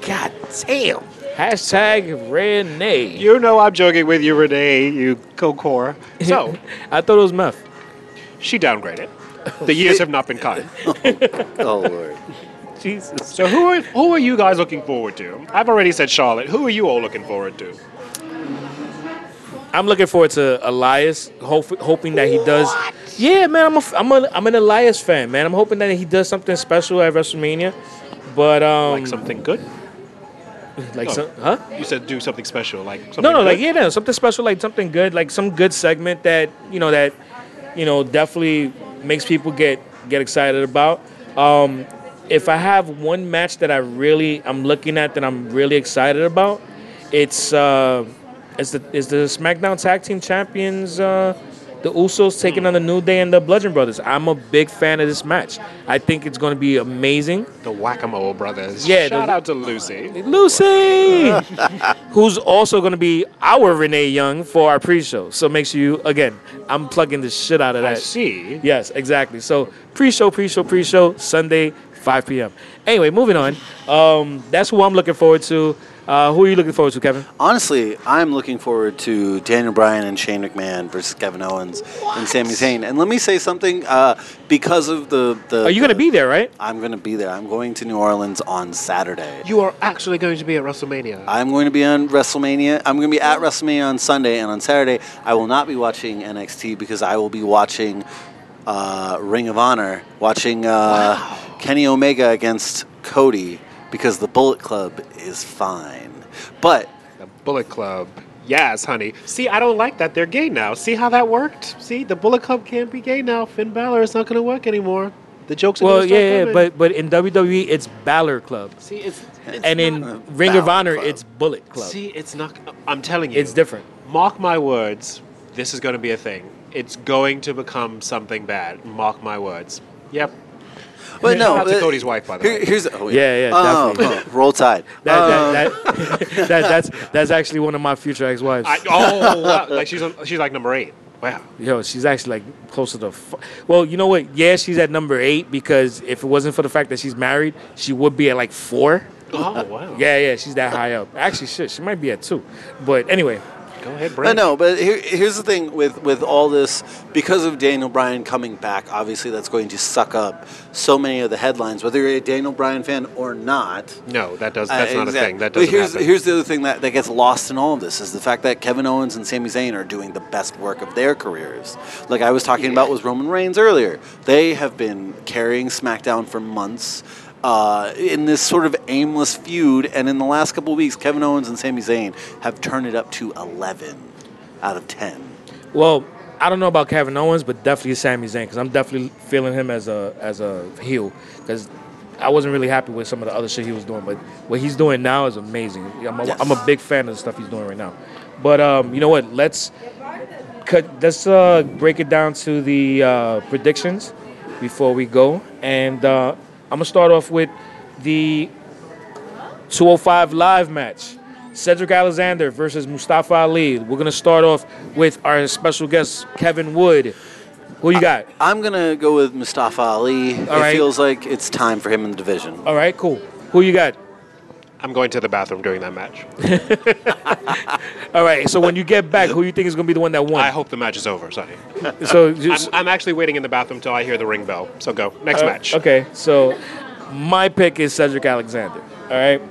God damn. Hashtag Renee. You know I'm joking with you, Renee. You go core. So I thought it was meth. she downgraded. The years have not been kind. Oh Lord. Jesus. So who are who are you guys looking forward to? I've already said Charlotte. Who are you all looking forward to? I'm looking forward to Elias, hope, hoping that he does. Yeah, man, I'm a, I'm a, I'm an Elias fan, man. I'm hoping that he does something special at WrestleMania. But um, Like something good? like no. some, huh? You said do something special, like something No, no, like yeah, no, something special, like something good, like some good segment that you know that you know definitely makes people get get excited about. Um, if I have one match that I really I'm looking at that I'm really excited about, it's uh, the is the SmackDown Tag Team Champions. Uh, the Usos taking on the New Day and the Bludgeon Brothers. I'm a big fan of this match. I think it's going to be amazing. the Whack-A-Mole brothers. Yeah, Shout the- out to Lucy. Lucy, who's also going to be our Renee Young for our pre-show. So make sure you again, I'm plugging the shit out of that. I see. Yes, exactly. So pre-show, pre-show, pre-show, Sunday, 5 p.m. Anyway, moving on. Um, that's who I'm looking forward to. Uh, who are you looking forward to, Kevin? Honestly, I'm looking forward to Daniel Bryan and Shane McMahon versus Kevin Owens and Sami Zayn. And let me say something uh, because of the, the. Are you going to be there, right? I'm going to be there. I'm going to New Orleans on Saturday. You are actually going to be at WrestleMania. I'm going to be on WrestleMania. I'm going to be at WrestleMania on Sunday, and on Saturday, I will not be watching NXT because I will be watching uh, Ring of Honor, watching uh, Kenny Omega against Cody because the Bullet Club is fine. But The Bullet Club. Yes, honey. See, I don't like that. They're gay now. See how that worked? See, the Bullet Club can't be gay now. Finn Balor is not going to work anymore. The jokes are Well, gonna start yeah, yeah, but but in WWE it's Balor Club, see, it's, it's and in not a Ring of Honor Club. it's Bullet Club. see, it's not. I'm telling you, It's different. Mark my words. This is going to be a thing. It's going to become something bad. Mark my words. Yep. But no, Shout out to uh, Cody's wife, by the here- way. Here's oh, Yeah, yeah, Oh, definitely. oh, roll tide. That, Um, that, that, that, that's that's actually one of my future ex-wives. I, oh, wow. like she's on, she's like number eight. Wow. Yo, she's actually like closer to. F- well, you know what? Yeah, she's at number eight because if it wasn't for the fact that she's married, she would be at like four. Oh wow. Yeah, yeah, she's that high up. Actually, shit, she might be at two. But anyway, Go ahead, I Brent. know, but here, here's the thing with, with all this because of Daniel Bryan coming back, obviously that's going to suck up so many of the headlines, whether you're a Daniel Bryan fan or not. No, that does. That's Uh, not a thing. That but doesn't here's, happen. Here's the other thing that, that gets lost in all of this is the fact that Kevin Owens and Sami Zayn are doing the best work of their careers. Like I was talking about with Roman Reigns earlier. They have been carrying SmackDown for months. Uh, in this sort of aimless feud, and in the last couple of weeks, Kevin Owens and Sami Zayn have turned it up to 11 out of 10. well, I don't know about Kevin Owens, but definitely Sami Zayn because I'm definitely feeling him as a as a heel because I wasn't really happy with some of the other shit he was doing, but what he's doing now is amazing. I'm a, Yes. I'm a big fan of the stuff he's doing right now. But um, you know what? Let's cut. Let's uh, break it down to the uh, predictions before we go, and uh, I'm gonna start off with the 205 live match. Cedric Alexander versus Mustafa Ali. We're gonna start off with our special guest Kevin Wood. Who you got? I'm gonna go with Mustafa Ali. it right. feels like it's time for him in the division. All right, cool. Who you got? I'm going to the bathroom during that match. All right. So when you get back, who you think is gonna be the one that won? I hope the match is over, Sonny. So I'm, I'm actually waiting in the bathroom till I hear the ring bell. So go. Next uh, match. Okay. So my pick is Cedric Alexander. All right.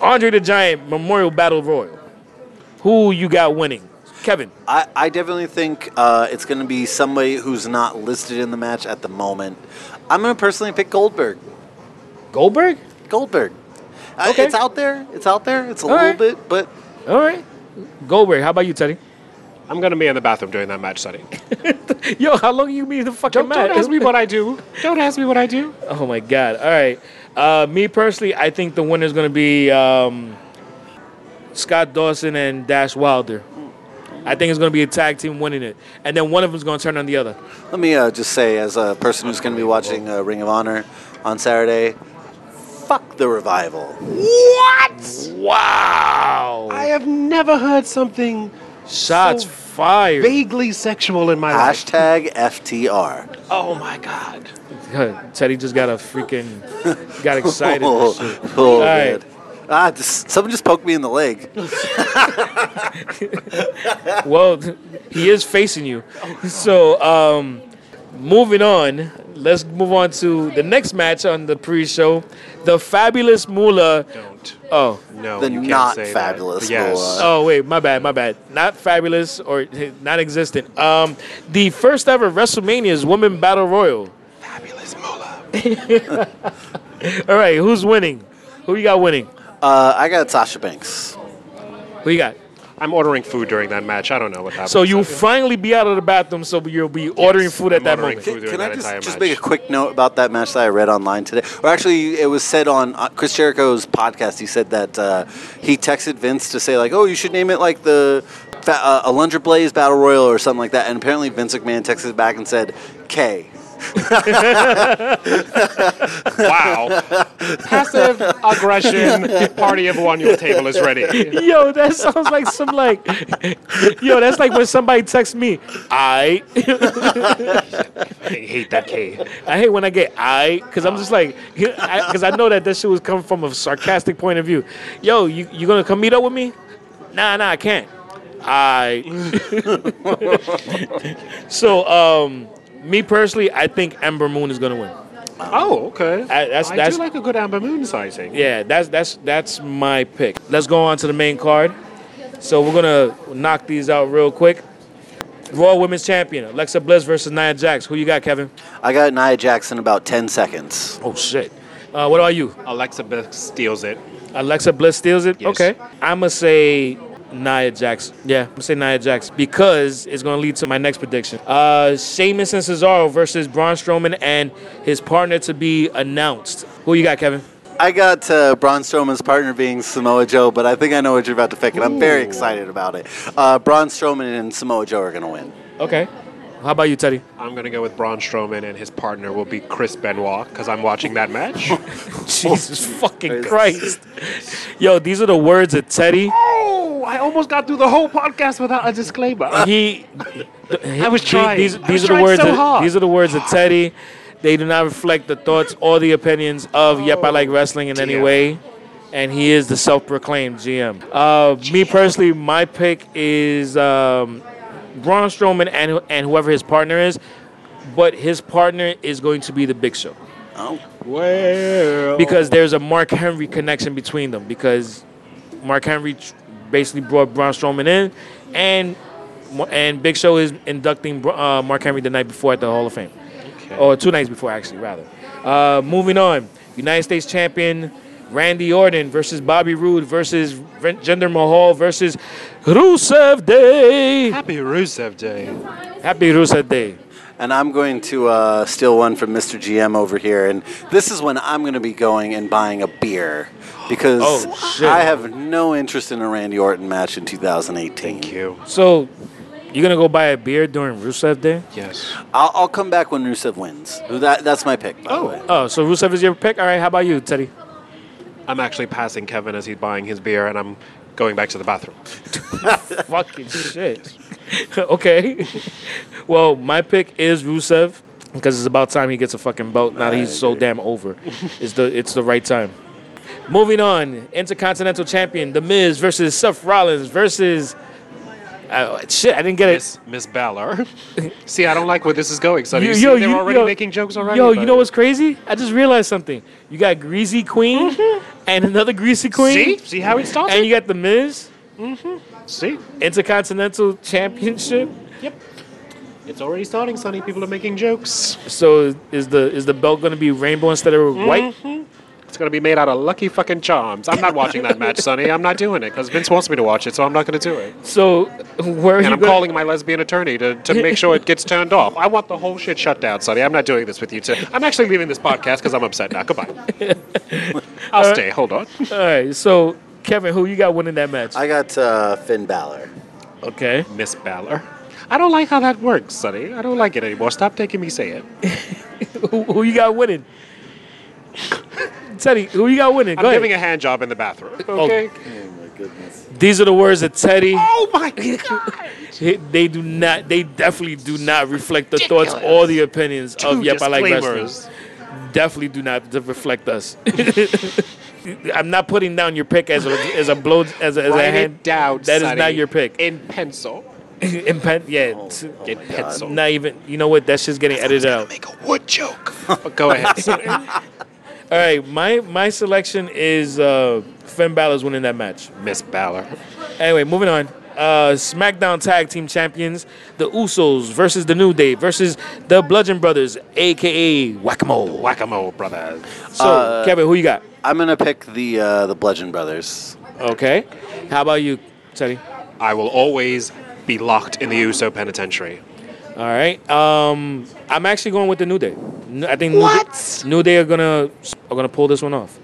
Andre the Giant Memorial Battle Royal. Who you got winning? Kevin. I, I definitely think uh, it's going to be somebody who's not listed in the match at the moment. I'm going to personally pick Goldberg. Goldberg. Goldberg. Uh, Okay. it's out there. It's out there. It's a All little right. bit, but All right. Goldberg. How about you, Teddy? I'm going to be in the bathroom during that match, Sonny. Yo, how long you be in the fucking Don't, match? don't ask me what I do. Don't ask me what I do. Oh my god! All right, uh, me personally, I think the winner is going to be um, Scott Dawson and Dash Wilder. I think it's going to be a tag team winning it, and then one of them's going to turn on the other. let me uh, just say, as a person who's going to be watching uh, Ring of Honor on Saturday, fuck the revival. What? Wow! I have never heard something Shots so fired. vaguely sexual in my life. Hashtag FTR. Oh my god. Teddy just got a freaking got excited. and Oh, shit. oh, All man. right. Ah, just, someone just poked me in the leg. Well, he is facing you. So, um, moving on, let's move on to the next match on the pre-show. The Fabulous Moolah. Don't. Oh, No, The you can't not say fabulous that. Yes. Moolah. oh, wait, my bad, my bad. Not fabulous or non-existent. Um, the first ever WrestleMania's Women Battle Royal. Fabulous Moolah. All right, who's winning? Who you got winning? Uh, I got Sasha Banks. Who you got? I'm ordering food during that match. I don't know what happened. So you'll finally be out of the bathroom, so you'll be ordering Yes, food at I'm that ordering moment. food. Can, during can I that just, entire just match. make a quick note about that match that I read online today? Or actually, it was said on uh, Chris Jericho's podcast. He said that uh, he texted Vince to say like, "Oh, you should name it like the fa- uh, Alundra Blaze Battle Royal or something like that." And apparently, Vince McMahon texted back and said, "K." Wow. Passive aggression party of one your table is ready. Yo, that sounds like some like, yo, that's like when somebody texts me, I, I hate that K. I hate when I get I, because I'm just like, because I, know that that shit was coming from a sarcastic point of view. Yo, you you gonna come meet up with me? Nah, nah, I can't. I. so, um, me personally, I think Ember Moon is gonna win. Oh, okay. I- that's- I that's- do like a good Ember Moon sizing. Yeah, that's that's that's my pick. Let's go on to the main card. So we're gonna knock these out real quick. Raw Women's Champion Alexa Bliss versus Nia Jax. Who you got, Kevin? I got Nia Jackson about ten seconds. Oh shit. Uh, what about you? Alexa Bliss steals it. Alexa Bliss steals it. Yes. Okay. I'm gonna say Nia Jax. Yeah, I'm gonna say Nia Jax because it's gonna lead to my next prediction. Uh, Sheamus and Cesaro versus Braun Strowman and his partner to be announced. Who you got, Kevin? I got uh, Braun Strowman's partner being Samoa Joe, but I think I know what you're about to pick, and I'm very excited about it. Uh, Braun Strowman and Samoa Joe are going to win. Okay. How about you, Teddy? I'm going to go with Braun Strowman, and his partner will be Chris Benoit because I'm watching that match. Jesus fucking Christ. Yo, these are the words of Teddy. Oh, I almost got through the whole podcast without a disclaimer. He I was trying. These, I these was are the words so of, hard. these are the words of Teddy. They do not reflect the thoughts or the opinions of Yep I Like Wrestling in any way. And he is the self-proclaimed GM. Uh, me personally, my pick is um, Braun Strowman and and whoever his partner is, but his partner is going to be the Big Show. Oh, well, because there's a Mark Henry connection between them because Mark Henry tr- basically brought Braun Strowman in, and and Big Show is inducting uh, Mark Henry the night before at the Hall of Fame, or two nights before actually rather. Uh, moving on, United States Champion Randy Orton versus Bobby Roode versus Jinder Mahal versus Rusev Day. happy Rusev Day. Happy Rusev Day. And I'm going to uh, steal one from Mr. GM over here. And this is when I'm going to be going and buying a beer because Oh. I have no interest in a Randy Orton match in 2018. Thank you. So, you're gonna go buy a beer during Rusev Day? Yes. I'll, I'll come back when Rusev wins. That, that's my pick, by the way. Oh, so Rusev is your pick? All right, how about you, Teddy? I'm actually passing Kevin as he's buying his beer, and I'm going back to the bathroom. Fucking shit. okay. well, my pick is Rusev because it's about time he gets a fucking belt. Now that he's so damn over, it's the it's the right time. Moving on, Intercontinental Champion The Miz versus Seth Rollins versus. Uh, shit, I didn't get it. Miss Miss Balor. See, I don't like where this is going. So you, Yo, see, they're you- already yo, making jokes already. Yo, you know what's crazy? I just realized something. You got Greasy Queen and another Greasy Queen. See, see how it started. And you got The Miz see, Intercontinental Championship. yep. It's already starting, Sonny. People are making jokes. So is the is the belt going to be rainbow instead of mm-hmm. white? It's gonna be made out of lucky fucking charms. I'm not watching that match, Sonny. I'm not doing it because Vince wants me to watch it, so I'm not gonna do it. So where are And you I'm gonna- calling my lesbian attorney to, to make sure it gets turned off. I want the whole shit shut down, Sonny. I'm not doing this with you. Too. I'm actually leaving this podcast because I'm upset now. Goodbye. I'll stay. Hold on. All right. So Kevin, who you got winning that match? I got uh, Finn Balor. okay. Miss Balor. I don't like how that works, Sonny. I don't like it anymore. Stop taking me say it. Who, who you got winning? Teddy, who you got winning? I'm ahead. giving a hand job in the bathroom. Okay. Oh my goodness. These are the words of Teddy. Oh my god. They do not. They definitely do not reflect the thoughts or the opinions of Yep. I like disclaimers. wrestling. Definitely do not reflect us. I'm not putting down your pick as a as a blow as a, as a hand. it down. That is Sonny, not your pick. In pencil. In pen, yeah. Oh, t- In pencil. Not even. You know what? That's just getting edited out. Make a wood joke. But go ahead. All right, my my selection is uh, Finn Balor's winning that match. Miss Balor. Anyway, moving on. Uh, SmackDown Tag Team Champions, the Usos versus the New Day versus the Bludgeon Brothers, aka Whack-A-Mole. Whack-a-mole, brothers. So, Uh, Kevin, who you got? I'm gonna pick the uh, the Bludgeon Brothers. Okay. How about you, Teddy? I will always be locked in the Uso Penitentiary. All right. Um, I'm actually going with the New Day. I think New Day, New Day are gonna are gonna pull this one off.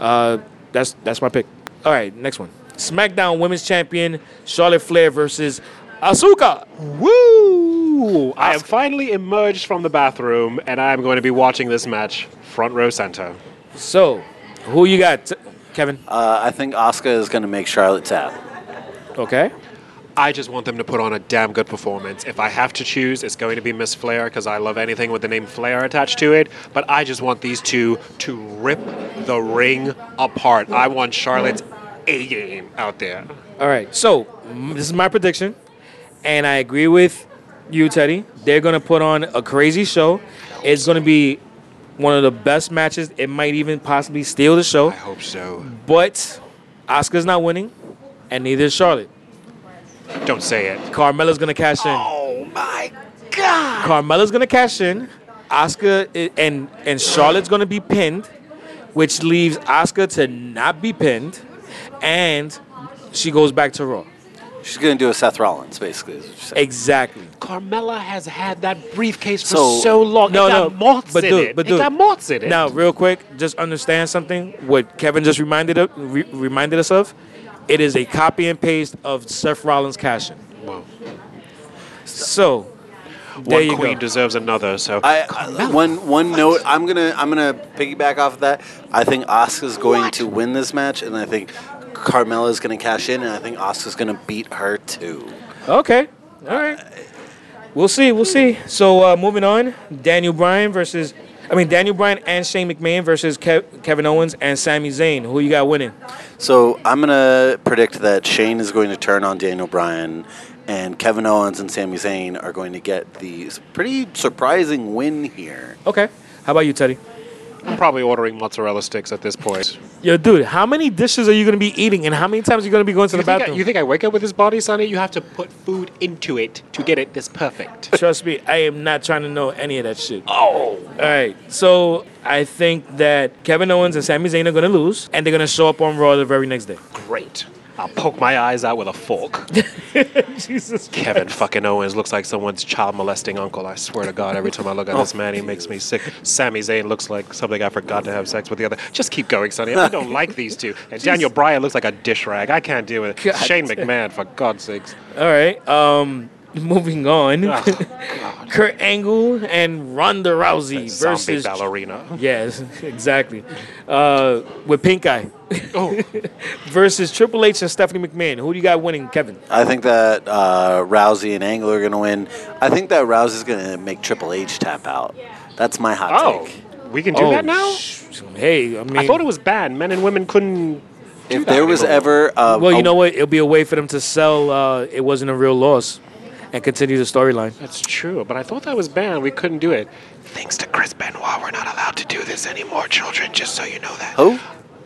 Uh, that's that's my pick. All right, next one. SmackDown Women's Champion Charlotte Flair versus Asuka. Woo! I have finally emerged from the bathroom, and I'm going to be watching this match front row center. So, who you got, Kevin? Uh, I think Asuka is gonna make Charlotte tap. Okay. I just want them to put on a damn good performance. If I have to choose, it's going to be Miss Flair because I love anything with the name Flair attached to it. But I just want these two to rip the ring apart. I want Charlotte's A game out there. All right. So, this is my prediction, and I agree with you, Teddy. They're gonna put on a crazy show. It's gonna be one of the best matches. It might even possibly steal the show. I hope so. But Oscar's not winning, and neither is Charlotte. Don't say it. Carmella's gonna cash in. Oh my God! Carmella's gonna cash in. Oscar and and Charlotte's gonna be pinned, which leaves Oscar to not be pinned, and she goes back to Raw. She's gonna do a Seth Rollins, basically. is what you're. Exactly. Carmella has had that briefcase for So- so, long. No, it got no, moths but in dude, it. but it dude, got moths in it. Now, real quick, just understand something. What Kevin just reminded of, re- reminded us of, it is a copy and paste of Seth Rollins cashing. Well, So, there one you queen go. deserves another. So I, I one one note. I'm gonna I'm gonna piggyback off of that. I think Asuka's going to win this match, and I think Carmella's gonna cash in, and I think Asuka's gonna beat her too. Okay. All right. We'll see. We'll see. So uh, moving on, Daniel Bryan versus, I mean Daniel Bryan and Shane McMahon versus Kev- Kevin Owens and Sami Zayn. Who you got winning? So I'm gonna predict that Shane is going to turn on Daniel Bryan, and Kevin Owens and Sami Zayn are going to get the pretty surprising win here. Okay. How about you, Teddy? I'm probably ordering mozzarella sticks at this point. Yo, dude, how many dishes are you gonna be eating, and how many times are you gonna be going to You the think, I, bathroom? you think I wake up with this body, Sonny? You have to put food into it to get it this perfect. Trust me, I am not trying to know any of that shit. Oh. All right. So I think that Kevin Owens and Sami Zayn are gonna lose, and they're gonna show up on Raw the very next day. Great. I'll poke my eyes out with a fork. Jesus. Kevin fucking Owens looks like someone's child molesting uncle. I swear to God, every time I look at this man, he makes me sick. Sami Zayn looks like something I forgot to have sex with the other. Just keep going, Sonny. I don't like these two. And Daniel Bryan looks like a dish rag. I can't deal with it. God Shane damn. McMahon, for God's sakes. All right. Um, moving on. Oh, Kurt Angle and Ronda Rousey Zombie versus. ballerina. Yes, exactly. Uh, with Pink Eye Oh, versus Triple H and Stephanie McMahon. Who do you got winning, Kevin? I think that uh, Rousey and Angle are going to win. I think that Rousey's going to make Triple H tap out. That's my hot oh, take. we can do that now? sh- Hey, I mean, I thought it was bad. Men and women couldn't. If there was ever, uh, Well, you know what? It'll be a way for them to sell. Uh, it wasn't a real loss, and continue the storyline. That's true, but I thought that was banned. We couldn't do it. Thanks to Chris Benoit, we're not allowed to do this anymore, children, just so you know that. who,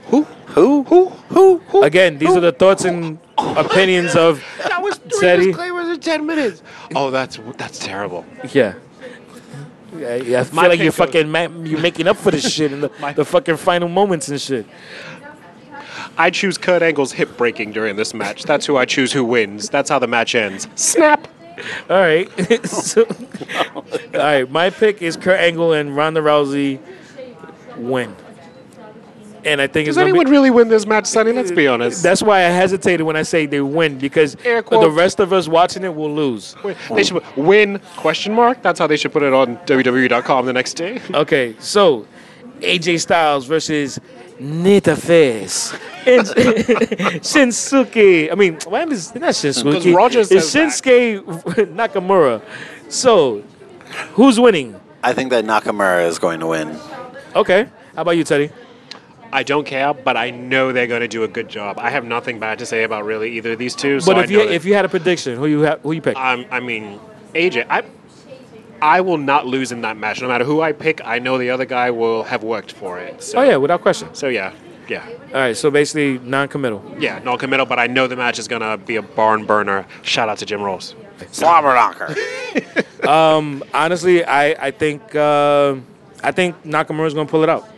Who? who, who, who, who? Again, these are the thoughts and opinions of That was three Teddy. disclaimers in 10 minutes. Oh, that's that's terrible. yeah. Yeah, yeah, I feel My like you're goes- fucking ma- you're making up for this shit in the, My- the fucking final moments and shit. I choose Kurt Angle's hip breaking during this match. That's who I choose who wins. That's how the match ends. Snap. All right. so, all right. My pick is Kurt Angle and Ronda Rousey win. And I think Does it's anyone be, really win this match, Sonny? Let's be honest. That's why I hesitated when I say they win because the rest of us watching it will lose. They should win question mark. That's how they should put it on WWE.com the next day. Okay, so AJ Styles versus Nita Face and Shinsuke. I mean, why is not Shinsuke? Because Roger it's says that. Shinsuke Nakamura. So, who's winning? I think that Nakamura is going to win. Okay, how about you, Teddy? I don't care, but I know they're going to do a good job. I have nothing bad to say about really either of these two. But I if you if you had a prediction, who you ha- who you pick? Um, I mean, AJ, I, I will not lose in that match. No matter who I pick, I know the other guy will have worked for it. So, oh yeah, without question. So yeah, yeah, All right, so basically non-committal. yeah. Non-committal, but I know the match is gonna be a barn burner. Shout out to Jim Ross. Slobber knocker. Honestly, I I think uh, I think Nakamura's gonna pull it out.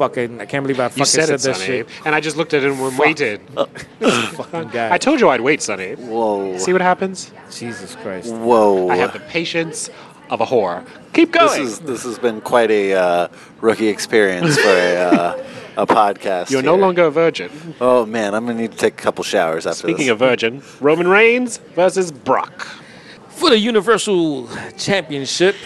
Fucking, I can't believe I fucking You said, said, it, that Sonny, shit. and I just looked at it and waited. Fucking guy. I told you I'd wait, Sonny. Whoa. See what happens? Jesus Christ. Whoa. I have the patience of a whore. Keep going. this is this has been quite a uh, rookie experience for a, uh, a podcast. You're no longer a virgin. Oh man, I'm gonna need to take a couple showers after Speaking this. of virgin, Roman Reigns versus Brock. For the Universal Championship.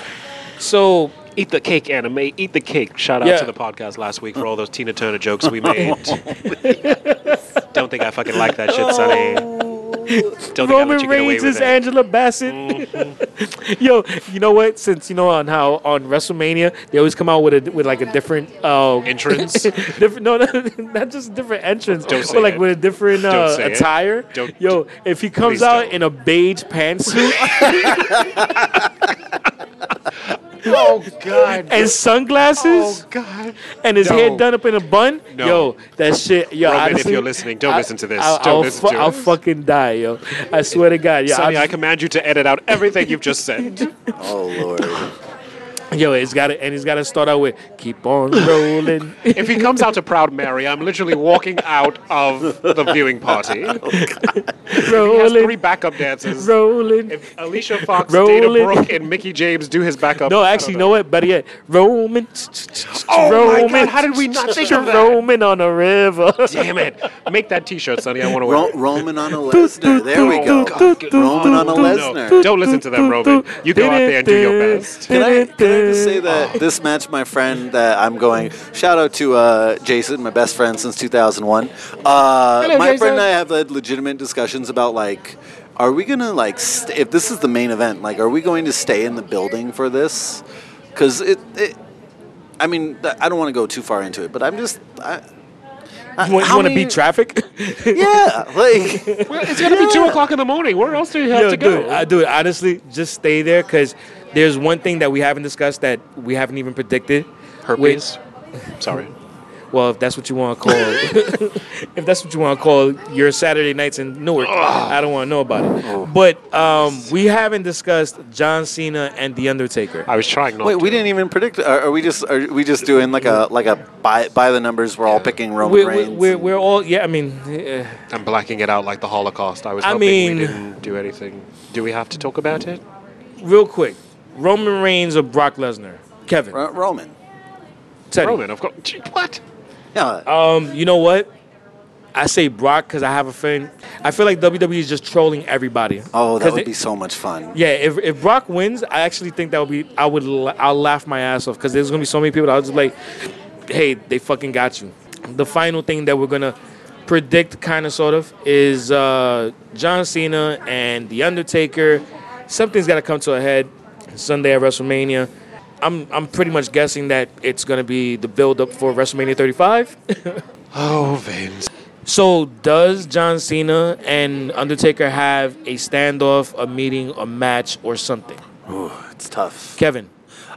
So Eat the cake, Anna Mae. Eat the cake. Shout out Yeah. to the podcast last week for all those Tina Turner jokes we made. Don't think I fucking like that shit, Sonny. Don't think I let Roman you get away Reigns with is it. Mm-hmm. Angela Bassett. Yo, you know what? Since you know on how on WrestleMania they always come out with a with like a different uh, Entrance? different no, no, not just different entrance, Don't say but like it. with a different Don't uh, say it. attire. Don't- Yo, if he comes please out don't. in a beige pantsuit Oh God. and sunglasses oh God. and his hair No. done up in a bun, No. yo, that shit. Yo, Roman, if you're listening, don't I- listen to this. I'll, Don't I'll listen to I'll it. fucking die, yo. I swear to God, yo. Sonny, I I command you to edit out everything you've just said. Oh lord. Yo, it's got to, and it's got to start out with "Keep on rolling." if he comes out to Proud Mary, I'm literally walking out of the viewing party. Oh, rolling. He has three backup dancers. rolling. If Alicia Fox, Rolling. Dana Brooke, and Mickie James do his backup. No, actually, you know what? Better yet, Roman. Oh my Roman, God, how did we not think of that? Roman on a river. Damn it! Make that T-shirt, Sonny. I want to wear. Ro- it. Roman on a Lesnar. There we go. Roman on a Lesnar. No, don't listen to them, Roman. You go out there and do your best. Can I, can I just say that this match, my friend, that I'm going, shout out to uh, Jason, my best friend since 2001. Uh, my Jason. friend and I have had legitimate discussions about, like, are we going to, like, st- if this is the main event, like, are we going to stay in the building for this? Because it, it, I mean, I don't want to go too far into it, but I'm just, I, I- You want, how to many- beat traffic? Yeah, like, Well, it's gonna be two o'clock in the morning. Where else do you have Yo, to go? dude, I, dude, honestly, just stay there because there's one thing that we haven't discussed that we haven't even predicted. Herpes. Sorry. Well, if that's what you want to call, if that's what you want to call your Saturday nights in Newark, I don't want to know about it. But um, we haven't discussed John Cena and The Undertaker. I was trying not Wait, to. we didn't even predict. Are, are we just are we just doing like a like a by by the numbers? We're all picking Roman We're, Reigns. we're, we're, we're all yeah. I mean, eh, I'm blacking it out like the Holocaust. I was I hoping mean- we didn't do anything. Do we have to talk about it? real quick, Roman Reigns or Brock Lesnar? Kevin, Ro- Roman. Teddy. Roman, of course. What? Yeah. Um, you know what? I say Brock because I have a feeling. I feel like WWE is just trolling everybody. oh, that would it- be so much fun. Yeah, if, if Brock wins, I actually think that would be. I would. I'll laugh my ass off because there's gonna be so many people. I'll just like, hey, they fucking got you. The final thing that we're gonna predict, kind of, sort of, is uh, John Cena and The Undertaker. Something's got to come to a head Sunday at WrestleMania. I'm I'm pretty much guessing that it's gonna be the build up for WrestleMania 35. Oh, Vince. So does John Cena and Undertaker have a standoff, a meeting, a match, or something? Ooh, it's tough. Kevin.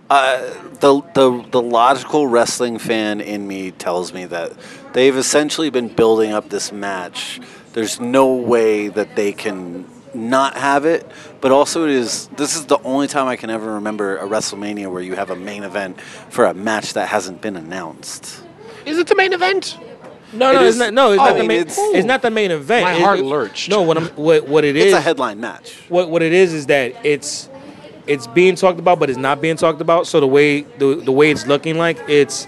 Uh, the the the logical wrestling fan in me tells me that they've essentially been building up this match. There's no way that they can not have it, but also it is this is the only time I can ever remember a WrestleMania where you have a main event for a match that hasn't been announced. Is it the main event? No, It no, is- it's not. No, it's I not oh, the main. it's- It's, not the main event. My It- heart it- lurched. No, what I'm what what it It's a headline match. what what it is is that it's it's being talked about, but it's not being talked about. So the way the the way it's looking like it's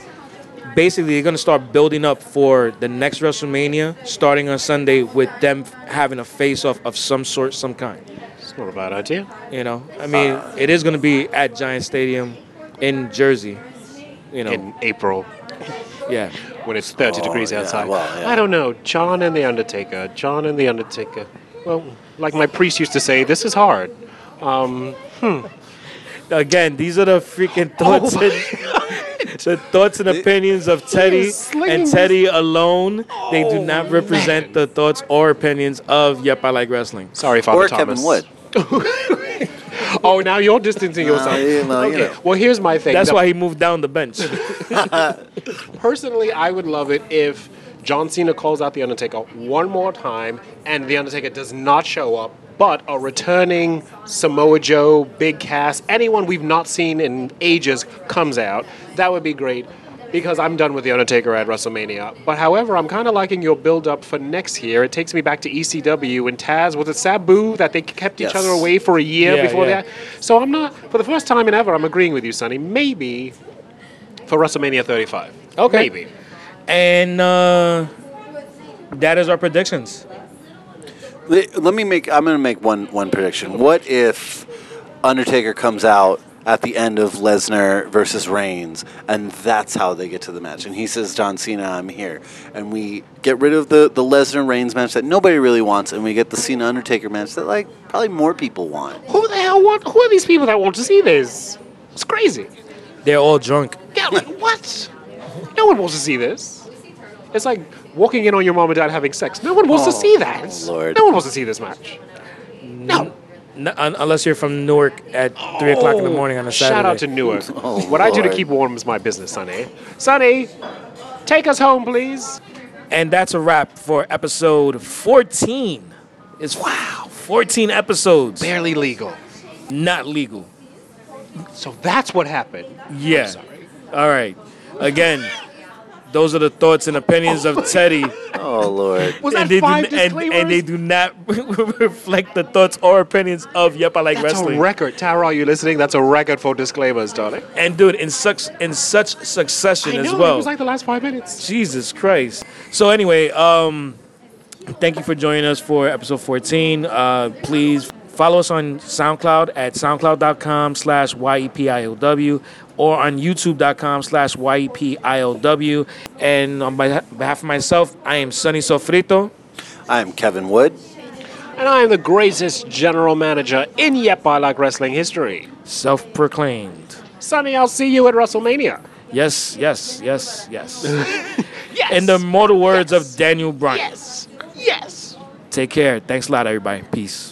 basically they're gonna start building up for the next WrestleMania, starting on Sunday with them having a face off of some sort, some kind. It's not a bad idea. You know, I mean, it is gonna be at Giant Stadium in Jersey. You know, In April, yeah. when it's 30 Oh, degrees yeah, outside. well, yeah. I don't know. John and the Undertaker. John and the Undertaker. Well, like my priest used to say, this is hard. Um, Again, these are the freaking thoughts Oh and the thoughts and opinions of Teddy and Teddy alone. They do not Oh, represent man. the thoughts or opinions of Yep, I Like Wrestling. sorry, Father or Thomas. Kevin Wood. Oh, now you're distancing yourself. you know, you okay. know. Well, here's my thing. That's The- why he moved down the bench. Personally, I would love it if John Cena calls out The Undertaker one more time and The Undertaker does not show up, but a returning Samoa Joe, Big Cass, anyone we've not seen in ages comes out. That would be great because I'm done with The Undertaker at WrestleMania. But however, I'm kind of liking your build up for next year. It takes me back to ECW and Taz. Was it Sabu that they kept each Yes. other away for a year Yeah, before yeah. that? So I'm not, for the first time in ever, I'm agreeing with you, Sonny. Maybe for WrestleMania 35. Okay. Maybe. and uh, that is our predictions. Let let me make. I'm going to make one one prediction. What if Undertaker comes out at the end of Lesnar versus Reigns, and that's how they get to the match? And he says, "John Cena, I'm here," and we get rid of the the Lesnar Reigns match that nobody really wants, and we get the Cena Undertaker match that like probably more people want. Who the hell want? Who are these people that want to see this? It's crazy. They're all drunk. Yeah, like, what? No one wants to see this. It's like walking in on your mom and dad having sex. No one wants to Oh, see that. Lord. No one wants to see this match. No. N- un- unless you're from Newark at three o'clock in the morning on a Saturday. Shout out to Newark. Oh, what I do to keep warm is my business, Sonny. Sonny, take us home, please. And that's a wrap for episode 14. It's wow, 14 episodes. Barely legal. Not legal. So that's what happened. Yeah. All right. Again, those are the thoughts and opinions of Teddy. Oh Lord. Was that and, they five do, and, and they do not reflect the thoughts or opinions of Yep, I Like That's Wrestling. a record. Tara, are you listening? That's a record for disclaimers, darling. and dude, in such in such succession I know, as it was like the last five minutes. Jesus Christ. So anyway, um, thank you for joining us for episode 14. Uh, please follow us on SoundCloud at soundcloud.com slash YEPIOW or on youtube.com slash YEPIOW. And on behalf of myself, I am Sonny Sofrito. I'm Kevin Wood. And I am the greatest general manager in Yep I Like Wrestling history. Self-proclaimed. Sonny, I'll see you at WrestleMania. Yes, yes, yes, yes. Yes. In the mortal words of Daniel Bryan. yes. Yes. Take care. Thanks a lot, everybody. Peace.